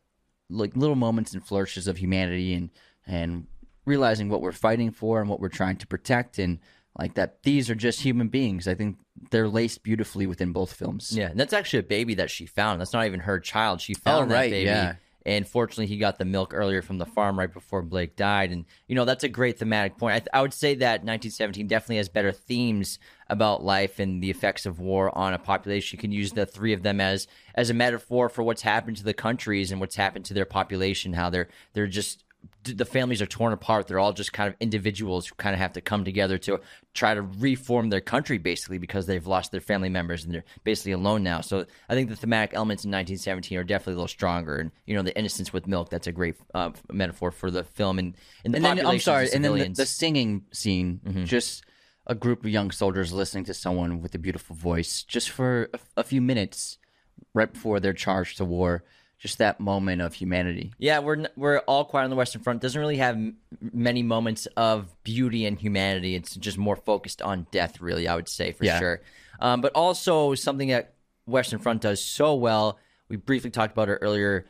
like little moments and flourishes of humanity and and realizing what we're fighting for and what we're trying to protect and like that these are just human beings. I think they're laced beautifully within both films. Yeah, and that's actually a baby that she found. That's not even her child. She found Oh, that right, baby. yeah. And fortunately, he got the milk earlier from the farm right before Blake died. And, you know, that's a great thematic point. I, th- I would say that 1917 definitely has better themes about life and the effects of war on a population. You can use the three of them as as a metaphor for what's happened to the countries and what's happened to their population, how they're they're just the families are torn apart. They're all just kind of individuals who kind of have to come together to try to reform their country, basically, because they've lost their family members and they're basically alone now. So I think the thematic elements in 1917 are definitely a little stronger. And you know, the innocence with milk. That's a great uh, metaphor for the film and, and the and then I'm sorry, and then the, the singing scene, Mm-hmm. just a group of young soldiers listening to someone with a beautiful voice, just for a, a few minutes right before they're charged to war. Just that moment of humanity. Yeah, we're we're all quiet on the Western Front. Doesn't really have m- many moments of beauty and humanity. It's just more focused on death, really. I would say for Yeah. sure. Um, but also something that Western Front does so well. We briefly talked about it earlier.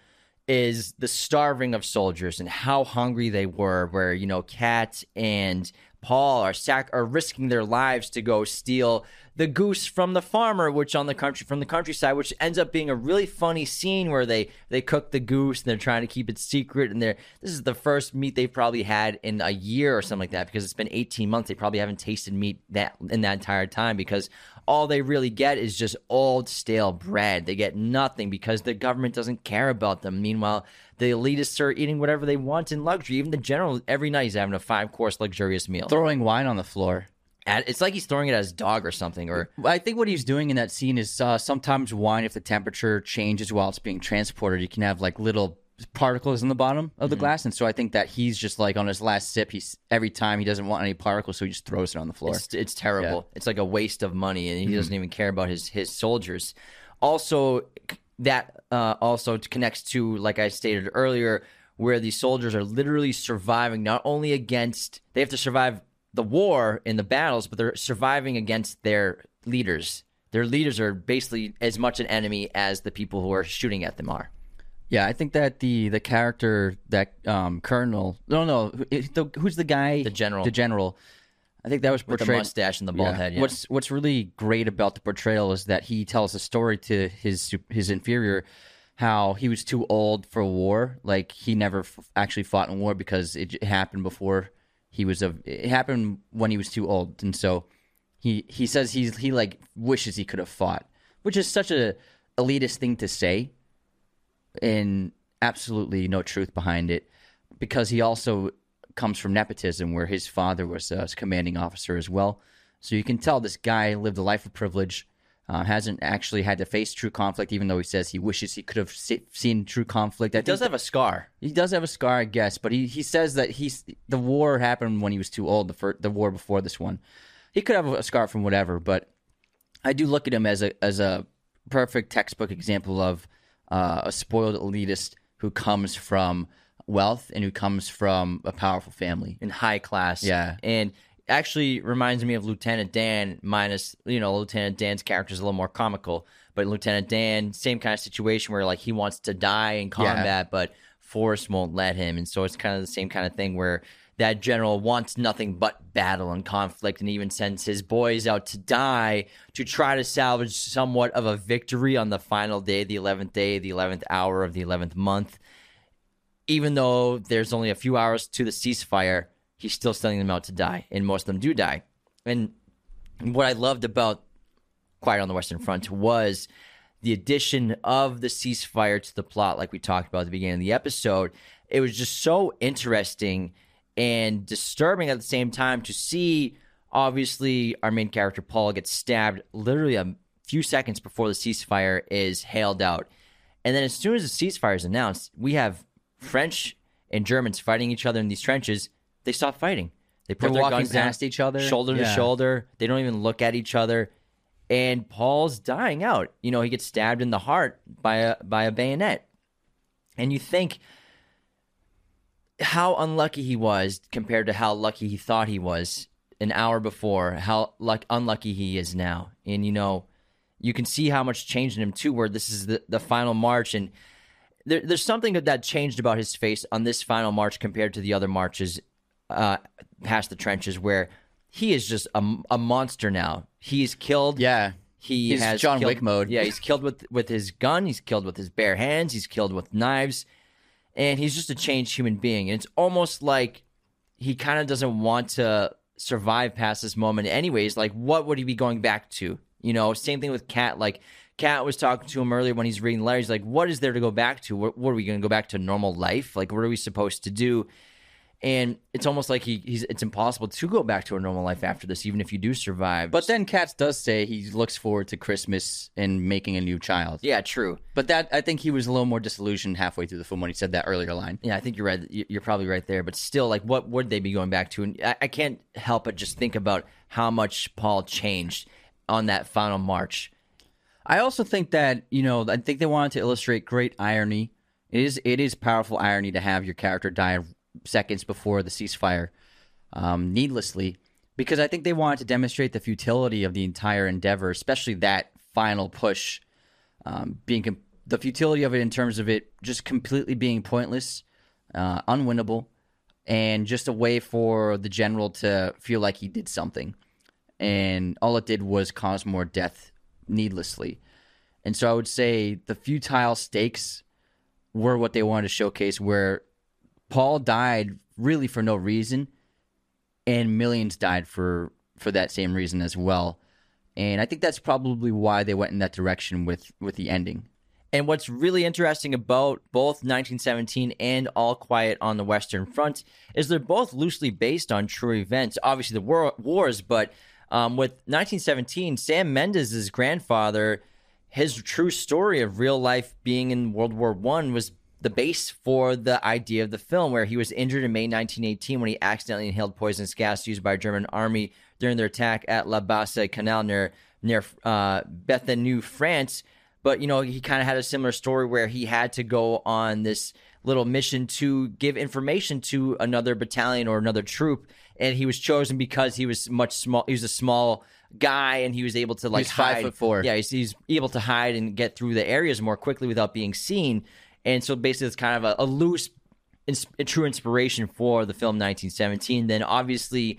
Is the starving of soldiers and how hungry they were. Where you know, Kat and Paul are sac- are risking their lives to go steal the goose from the farmer, which on the country from the countryside, which ends up being a really funny scene where they they cook the goose and they're trying to keep it secret. And they're this is the first meat they've probably had in a year or something like that because it's been 18 months. They probably haven't tasted meat that in that entire time because all they really get is just old stale bread. They get nothing because the government doesn't care about them. Meanwhile, the elitists are eating whatever they want in luxury. Even the general every night he's having a five course luxurious meal. Throwing wine on the floor. At- It's like he's throwing it at his dog or something. Or I think what he's doing in that scene is uh, sometimes wine, if the temperature changes while it's being transported, you can have like little particles in the bottom of the Mm-hmm. glass. And so I think that he's just like on his last sip, he's every time he doesn't want any particles, so he just throws it on the floor. It's, it's terrible. It's like a waste of money, and he doesn't even care about his his soldiers. Also, that uh, also connects to, like I stated earlier, where these soldiers are literally surviving not only against they have to survive the war in the battles, but they're surviving against their leaders. Their leaders are basically as much an enemy as the people who are shooting at them are. Yeah, I think that the the character that um Colonel no no it- the, who's the guy The general. the general I think that was portrayed. With the mustache and the bald head, yeah. What's what's really great about the portrayal is that he tells a story to his his inferior how he was too old for war like he never f- actually fought in war because it, happened before he was of it happened when he was too old and so he he says he's he like wishes he could have fought which is such a elitist thing to say and absolutely no truth behind it because he also comes from nepotism where his father was a commanding officer as well. So you can tell this guy lived a life of privilege uh, hasn't actually had to face true conflict even though he says he wishes he could have se- seen true conflict I He does have a scar. he does have a scar, I guess, but he, he says that he's the war happened when he was too old. The fir- the war before this one, he could have a scar from whatever. But I do look at him as a as a perfect textbook example of uh, a spoiled elitist who comes from wealth and who comes from a powerful family. in high class. Yeah. And actually reminds me of Lieutenant Dan, minus, you know, Lieutenant Dan's character is a little more comical. But Lieutenant Dan, same kind of situation where like he wants to die in combat, but Forrest won't let him. And so it's kind of the same kind of thing where that general wants nothing but battle and conflict and even sends his boys out to die to try to salvage somewhat of a victory on the final day, the 11th day, the 11th hour of the 11th month even though there's only a few hours to the ceasefire, he's still sending them out to die, and most of them do die. And what I loved about Quiet on the Western Front was the addition of the ceasefire to the plot, like we talked about at the beginning of the episode. It was just so interesting and disturbing at the same time to see, obviously, our main character, Paul, get stabbed literally a few seconds before the ceasefire is hailed out. And then as soon as the ceasefire is announced, we have French and Germans fighting each other in these trenches. They stop fighting. They put They're their walking guns down, past each other? shoulder to shoulder. They don't even look at each other. And Paul's dying out. You know, he gets stabbed in the heart by a by a bayonet. And you think how unlucky he was compared to how lucky he thought he was an hour before, how luck unlucky he is now. And you know, you can see how much changed in him too, where this is the, the final march and there, there's something that changed about his face on this final march compared to the other marches uh, past the trenches, where he is just a, a monster now. He's killed. Yeah. He He's has John killed- Wick mode. Yeah, he's killed with with his gun. He's killed with his bare hands. He's killed with knives, and he's just a changed human being. And it's almost like he kind of doesn't want to survive past this moment, anyways. Like, what would he be going back to? You know, same thing with Kat. Like, Kat was talking to him earlier when he's reading letters. Like, what is there to go back to? What, what are we going to go back to normal life? Like, what are we supposed to do? And it's almost like he, he's it's impossible to go back to a normal life after this, even if you do survive. But then Katz does say he looks forward to Christmas and making a new child. yeah, true. But that I think he was a little more disillusioned halfway through the film when he said that earlier line. Yeah, I think you're right. You- You're probably right there. But still, like, what would they be going back to? And I, I can't help but just think about how much Paul changed on that final march. I also think that you know I think they wanted to illustrate great irony. It is it is powerful irony to have your character die seconds before the ceasefire, um, needlessly, because I think they wanted to demonstrate the futility of the entire endeavor, especially that final push, um, being the futility of it in terms of it just completely being pointless, uh, unwinnable, and just a way for the general to feel like he did something, and all it did was cause more death needlessly. And so I would say the futile stakes were what they wanted to showcase, where Paul died really for no reason, and millions died for for that same reason as well. And I think that's probably why they went in that direction with with the ending. And what's really interesting about both 1917 and All Quiet on the Western Front is they're both loosely based on true events. Obviously, the war, wars, but um, with 1917, Sam Mendes' grandfather, his true story of real life being in World War One was the base for the idea of the film, where he was injured in May 1918 when he accidentally inhaled poisonous gas used by a German army during their attack at La Basse Canal near near uh, Béthune, France. But you know, he kind of had a similar story where he had to go on this little mission to give information to another battalion or another troop, and he was chosen because he was much small. He was a small guy, and he was able to like He's five hide. foot four. Yeah, he's, he's able to hide and get through the areas more quickly without being seen. And so basically, it's kind of a, a loose, ins- a true inspiration for the film 1917. Then obviously,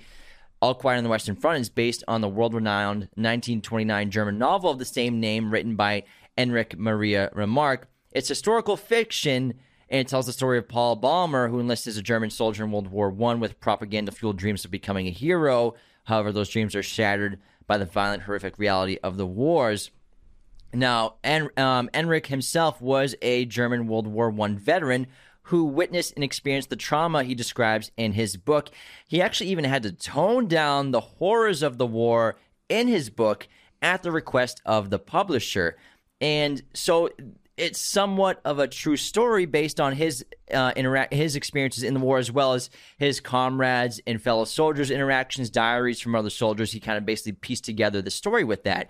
All Quiet on the Western Front is based on the world-renowned 1929 German novel of the same name, written by Enric Maria Remarque. It's historical fiction, and it tells the story of Paul Bäumer, who enlisted as a German soldier in World War One with propaganda-fueled dreams of becoming a hero. However, those dreams are shattered by the violent, horrific reality of the wars. Now, en- um, Enric himself was a German World War One veteran who witnessed and experienced the trauma he describes in his book. He actually even had to tone down the horrors of the war in his book at the request of the publisher. And so it's somewhat of a true story based on his uh, interact his experiences in the war as well as his comrades and fellow soldiers interactions diaries from other soldiers he kind of basically pieced together the story with that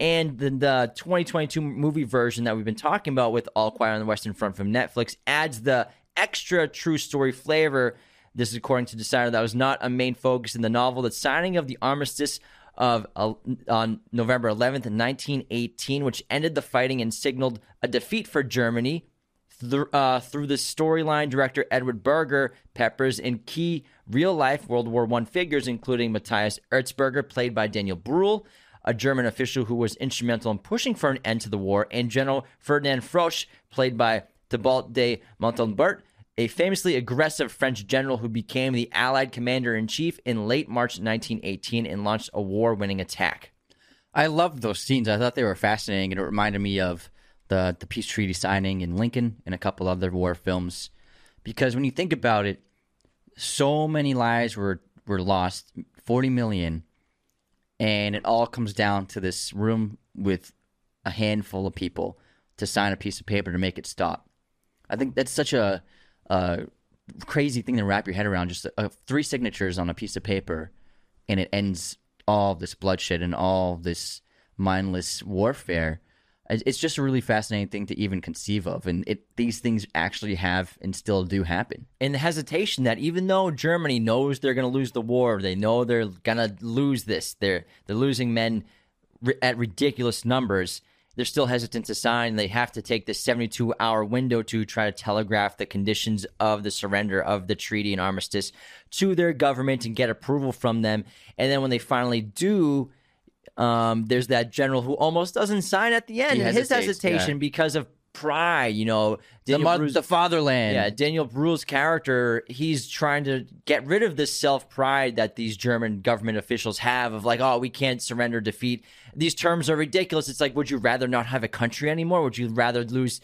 and the, the 2022 movie version that we've been talking about with All Quiet on the Western Front from Netflix adds the extra true story flavor. This is according to Decider. That was not a main focus in the novel. The signing of the armistice of uh, on November 11th, 1918, which ended the fighting and signaled a defeat for Germany. Th- uh, through the storyline, director Edward Berger peppers in key real life World War I figures, including Matthias Erzberger, played by Daniel Bruhl, a German official who was instrumental in pushing for an end to the war, and General Ferdinand Frosch, played by Thibault de Montalbert, a famously aggressive French general who became the Allied commander in chief in late March 1918 and launched a war winning attack. I loved those scenes. I thought they were fascinating, and it reminded me of the the peace treaty signing in Lincoln and a couple other war films. Because when you think about it, so many lives were were lost, forty million, and it all comes down to this room with a handful of people to sign a piece of paper to make it stop. I think that's such a, a crazy thing to wrap your head around. Just uh, three signatures on a piece of paper, and it ends all this bloodshed and all this mindless warfare. It- It's just a really fascinating thing to even conceive of, and it these things actually have and still do happen. and the hesitation that even though Germany knows they're going to lose the war, they know they're going to lose this. They're they're losing men at ridiculous numbers. they're still hesitant to sign. They have to take this 72 hour window to try to telegraph the conditions of the surrender of the treaty and armistice to their government and get approval from them. And then when they finally do, um, there's that general who almost doesn't sign at the end. He and his hesitation yeah. because of pride, you know. The, Daniel mo- Bruce- the fatherland. yeah, Daniel Bruhl's character, he's trying to get rid of this self pride that these German government officials have of like, oh, we can't surrender defeat. These terms are ridiculous. It's like, would you rather not have a country anymore? Would you rather lose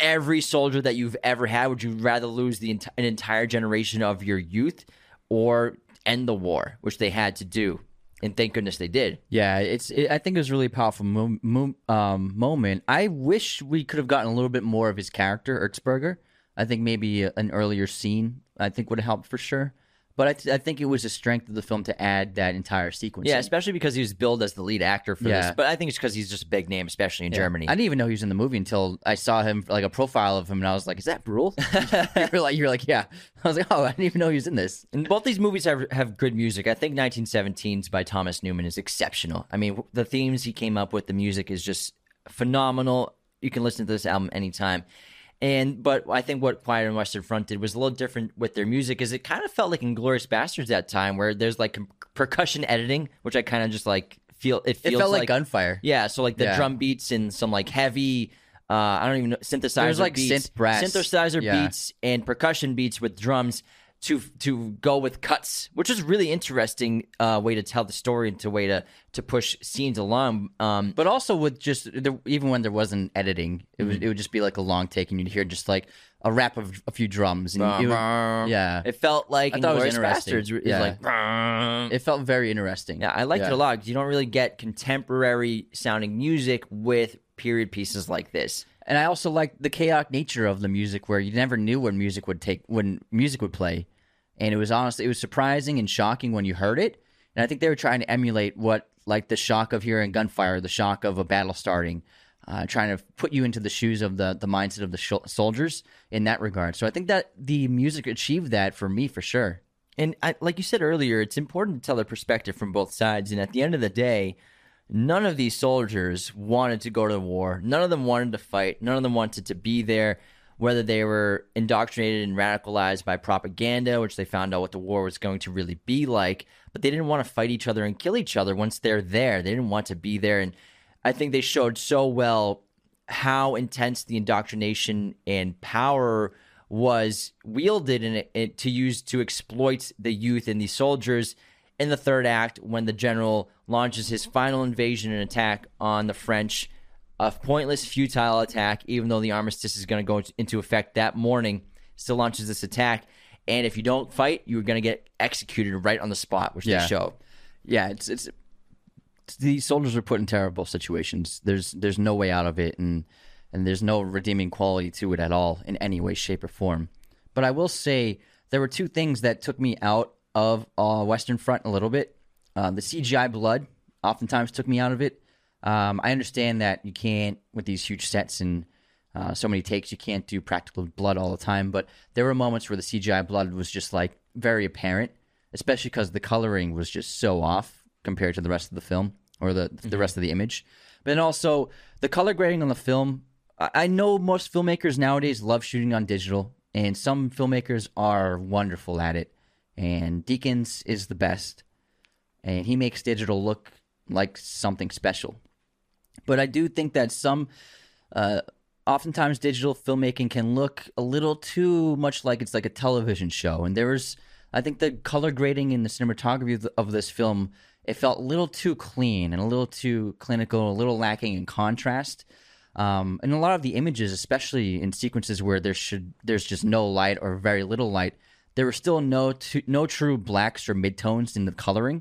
every soldier that you've ever had? Would you rather lose the enti- an entire generation of your youth or end the war, which they had to do? And thank goodness they did. Yeah, it's. It, I think it was a really powerful mo- mo- um, moment. I wish we could have gotten a little bit more of his character, Erzberger. I think maybe an earlier scene I think would have helped for sure. But I, th- I think it was a strength of the film to add that entire sequence. Yeah, especially because he was billed as the lead actor for Yeah. this. But I think it's because he's just a big name, especially in Yeah. Germany. I didn't even know he was in the movie until I saw him like a profile of him, and I was like, "Is that Bruhl?" you're like, "You're like, yeah." I was like, "Oh, I didn't even know he was in this." And both these movies have have good music. I think 1917's by Thomas Newman is exceptional. I mean, the themes he came up with, the music is just phenomenal. You can listen to this album anytime. And but I think what Quiet on Western Front did was a little different with their music, is it kind of felt like Inglourious Basterds that time, where there's like percussion editing, which I kind of just like feel. It It feels felt like, gunfire. yeah, so like the Yeah. drum beats and some like heavy, uh, I don't even know synthesizer There's, like, beats, synth brass. synthesizer Yeah. beats and percussion beats with drums to to go with cuts, which is really interesting uh, way to tell the story and to way to to push scenes along. Um, But also with just the, even when there wasn't editing, it Mm-hmm. would it would just be like a long take, and you'd hear just like a rap of a few drums, and it would- yeah, it felt like I thought it was Inglourious interesting. Basterds Yeah. like. it felt very interesting. Yeah, I liked it a lot because you don't really get contemporary sounding music with period pieces like this. And I also like the chaotic nature of the music, where you never knew when music would take when music would play, and it was honestly it was surprising and shocking when you heard it. And I think they were trying to emulate what like the shock of hearing gunfire, the shock of a battle starting, uh, trying to put you into the shoes of the the mindset of the sh- soldiers in that regard. So I think that the music achieved that for me for sure. And I, like you said earlier, it's important to tell the perspective from both sides. And at the end of the day, none of these soldiers wanted to go to the war. None of them wanted to fight. None of them wanted to be there. Whether they were indoctrinated and radicalized by propaganda, which they found out what the war was going to really be like, but they didn't want to fight each other and kill each other once they're there. They didn't want to be there. And I think they showed so well how intense the indoctrination and power was wielded in it, to use to exploit the youth and the soldiers in the third act when the general launches his final invasion and attack on the French, a pointless, futile attack, even though the armistice is going to go into effect that morning, still launches this attack. And if you don't fight, you're going to get executed right on the spot, which Yeah. they show. yeah, it's it's these soldiers are put in terrible situations. There's there's no way out of it, and and there's no redeeming quality to it at all in any way, shape, or form. But I will say there were two things that took me out of uh, Western Front a little bit. Uh, the CGI blood oftentimes took me out of it. Um, I understand that you can't with these huge sets and uh, so many takes, you can't do practical blood all the time. But there were moments where the CGI blood was just like very apparent, especially because the coloring was just so off compared to the rest of the film or the the rest of the image. But then also the color grading on the film. I, I know most filmmakers nowadays love shooting on digital, and some filmmakers are wonderful at it. And Deakins is the best, and he makes digital look like something special. But I do think that some uh, oftentimes digital filmmaking can look a little too much like it's like a television show. And there was, I think, the color grading and the cinematography of, this film, it felt a little too clean and a little too clinical, a little lacking in contrast. Um, and a lot of the images, especially in sequences where there should there's just no light or very little light, there were still no tu- no true blacks or midtones in the coloring.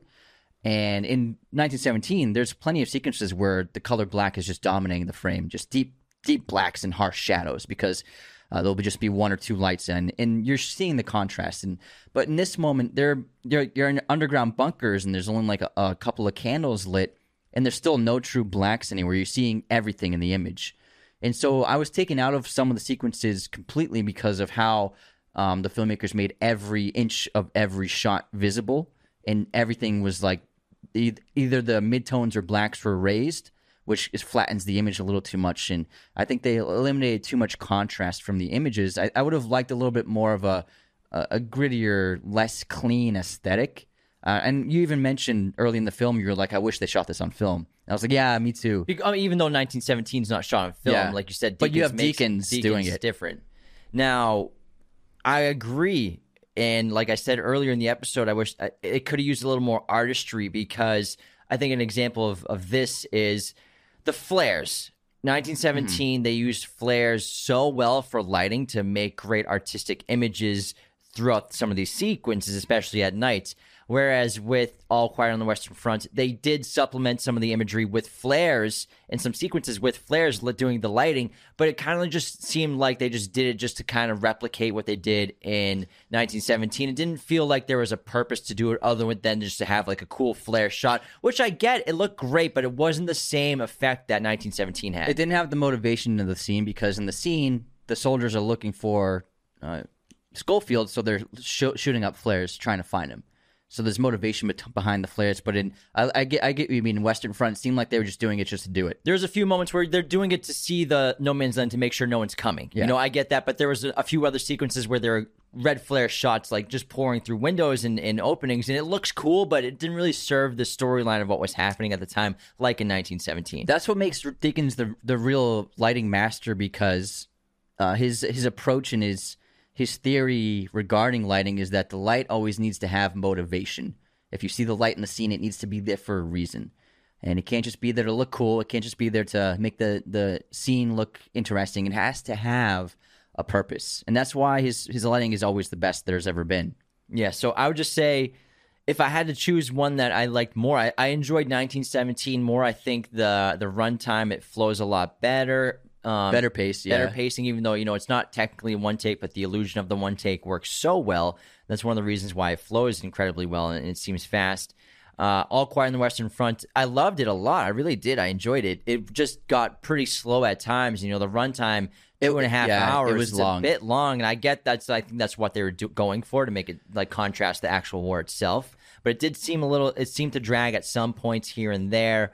And in 1917, there's plenty of sequences where the color black is just dominating the frame, just deep, deep blacks and harsh shadows, because uh, there'll be just be one or two lights in, and you're seeing the contrast. And but in this moment, they're you're, you're in underground bunkers, and there's only like a, a couple of candles lit, and there's still no true blacks anywhere. You're seeing everything in the image, and so I was taken out of some of the sequences completely because of how um, the filmmakers made every inch of every shot visible, and everything was like e- either the midtones or blacks were raised, which is, flattens the image a little too much. And I think they eliminated too much contrast from the images. I, I would have liked a little bit more of a a, a grittier, less clean aesthetic. Uh, and you even mentioned early in the film, you were like, "I wish they shot this on film." And I was like, "Yeah, me too." Be- I mean, even though 1917 is not shot on film, Yeah. like you said, But you have makes- Deakins doing it. different. Now, I agree, and like I said earlier in the episode, I wish I- it could have used a little more artistry because I think an example of of this is the flares. 1917, Mm-hmm. they used flares so well for lighting to make great artistic images throughout some of these sequences, especially at night. Whereas with All Quiet on the Western Front, they did supplement some of the imagery with flares and some sequences with flares doing the lighting, but it kind of just seemed like they just did it just to kind of replicate what they did in 1917. It didn't feel like there was a purpose to do it other than just to have like a cool flare shot, which I get. It looked great, but it wasn't the same effect that 1917 had. It didn't have the motivation in the scene because in the scene, the soldiers are looking for uh, Schofield, so they're sho- shooting up flares trying to find him. So there's motivation behind the flares, but in I, I get I get you mean. Western Front seemed like they were just doing it just to do it. there's a few moments where they're doing it to see the no man's land to make sure no one's coming. Yeah. You know, I get that, but there was a, a few other sequences where there are red flare shots like just pouring through windows and, and openings, and it looks cool, but it didn't really serve the storyline of what was happening at the time, like in 1917. That's what makes Deakins the the real lighting master because uh, his his approach and his his theory regarding lighting is that the light always needs to have motivation. If you see the light in the scene, it needs to be there for a reason, and it can't just be there to look cool. It can't just be there to make the the scene look interesting. It has to have a purpose, and that's why his his lighting is always the best there's ever been. Yeah, so I would just say if I had to choose one that I liked more, I, I enjoyed 1917 more. I think the the runtime it flows a lot better. Um, Better pace, yeah. better pacing, even though you know it's not technically one take, but the illusion of the one take works so well. That's one of the reasons why it flows incredibly well and it seems fast. Uh, All Quiet on the Western Front, I loved it a lot. I really did. I enjoyed it. It just got pretty slow at times. You know, the runtime two and a half yeah, it hours. was it's long. a bit long, and I get that's. I think that's what they were do- going for to make it like contrast the actual war itself. But it did seem a little. It seemed to drag at some points here and there.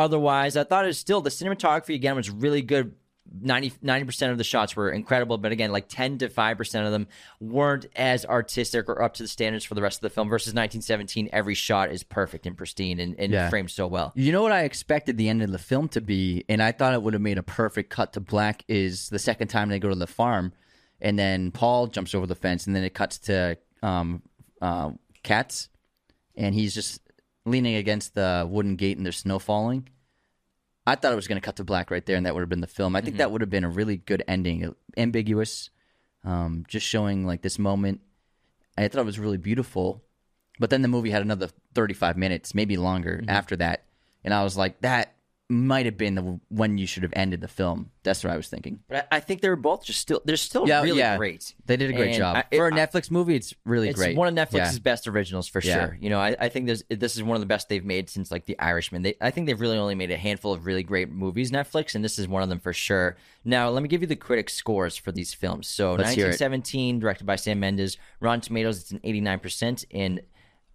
Otherwise, I thought it was still the cinematography again was really good. 90 percent of the shots were incredible, but again, like ten to five percent of them weren't as artistic or up to the standards for the rest of the film. Versus 1917, every shot is perfect and pristine and, and Yeah. framed so well. You know what I expected the end of the film to be, and I thought it would have made a perfect cut to black. Is the second time they go to the farm, and then Paul jumps over the fence, and then it cuts to um, uh, Katz, and he's just leaning against the wooden gate, and there's snow falling. I thought it was going to cut to black right there, and that would have been the film. I think mm-hmm. that would have been a really good ending, uh, ambiguous, um, just showing like this moment. I thought it was really beautiful, but then the movie had another 35 minutes, maybe longer mm-hmm. after that. And I was like, that might have been the when you should have ended the film. That's what I was thinking. But I, I think they were both just still. They're still Yeah, really yeah. great. They did a great And job. I- it- For a Netflix movie, it's really It's great. one of Netflix's Yeah. best originals for sure. You know, I, I think there's, this is one of the best they've made since like The Irishman. They, I think they've really only made a handful of really great movies, Netflix, and this is one of them for sure. Now, let me give you the critic scores for these films. So, Let's hear it. 1917, directed by Sam Mendes, Rotten Tomatoes, it's an 89%, in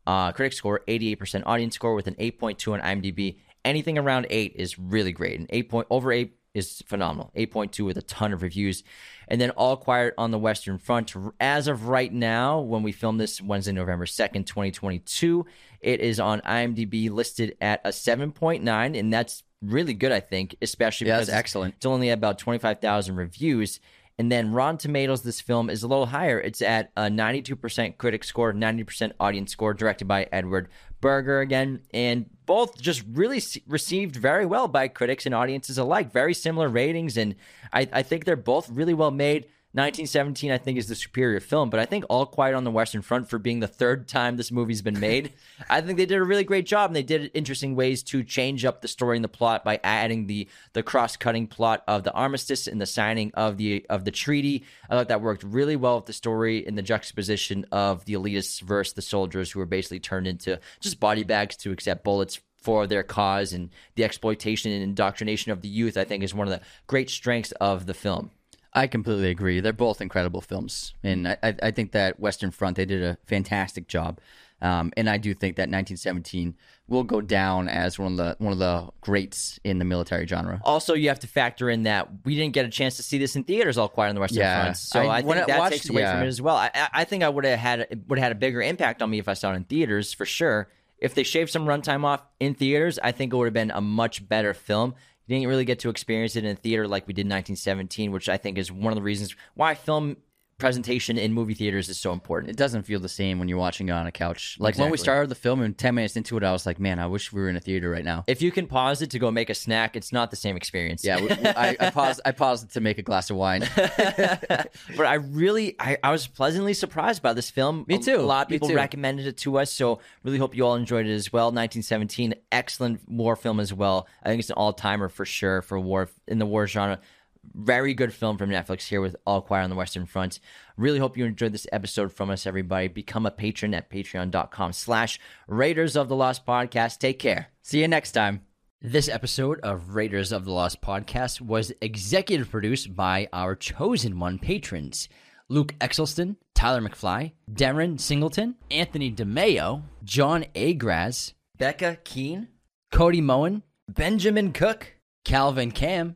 uh, critic score, 88%, audience score with an 8.2 on IMDb. Anything around 8 is really great. And 8 point, over 8 is phenomenal. 8.2 with a ton of reviews. And then All Quiet on the Western Front. As of right now, when we film this Wednesday, November 2nd, 2022, it is on IMDb listed at a 7.9. And that's really good, I think, especially Yeah, because that's it's- excellent. It's only about 25,000 reviews. And then Rotten Tomatoes, this film is a little higher. It's at a 92% critic score, 90% audience score, directed by Edward Berger again. And both just really received very well by critics and audiences alike. Very similar ratings. And I, I think they're both really well made. 1917, I think, is the superior film, but I think All Quiet on the Western Front, for being the third time this movie's been made, I think they did a really great job, and they did interesting ways to change up the story and the plot by adding the the cross cutting plot of the armistice and the signing of the of the treaty. I thought that worked really well with the story and the juxtaposition of the elitists versus the soldiers who were basically turned into just body bags to accept bullets for their cause and the exploitation and indoctrination of the youth. I think is one of the great strengths of the film. I completely agree. They're both incredible films, and I, I, think that Western Front they did a fantastic job. Um, and I do think that 1917 will go down as one of the one of the greats in the military genre. Also, you have to factor in that we didn't get a chance to see this in theaters all quiet on the Western Yeah. Front, so I- I, think that watched- takes away from it as well. I, I- I think I would have had would have had a bigger impact on me if I saw it in theaters for sure. If they shaved some runtime off in theaters, I think it would have been a much better film. Didn't really get to experience it in theater like we did in 1917, which I think is one of the reasons why film presentation in movie theaters is so important. It doesn't feel the same when you're watching it on a couch. Like when we started the film, and 10 minutes into it, I was like, man, I wish we were in a theater right now. If you can pause it to go make a snack, it's not the same experience. Yeah, we- we- I, I paused. I paused to make a glass of wine. but I really, I, I was pleasantly surprised by this film. Me too. A, lot of people recommended it to us, so really hope you all enjoyed it as well. 1917, excellent war film as well. I think it's an all timer for sure for war in the war genre. Very good film from Netflix here with All Quiet on the Western Front. Really hope you enjoyed this episode from us, everybody. Become a patron at patreon.com slash Raiders of the Lost Podcast. Take care. See you next time. This episode of Raiders of the Lost podcast was executive produced by our chosen one patrons Luke Exelston, Tyler McFly, Darren Singleton, Anthony DeMeo, John Agraz, Becca Keene, Cody Moen, Benjamin Cook, Calvin Cam.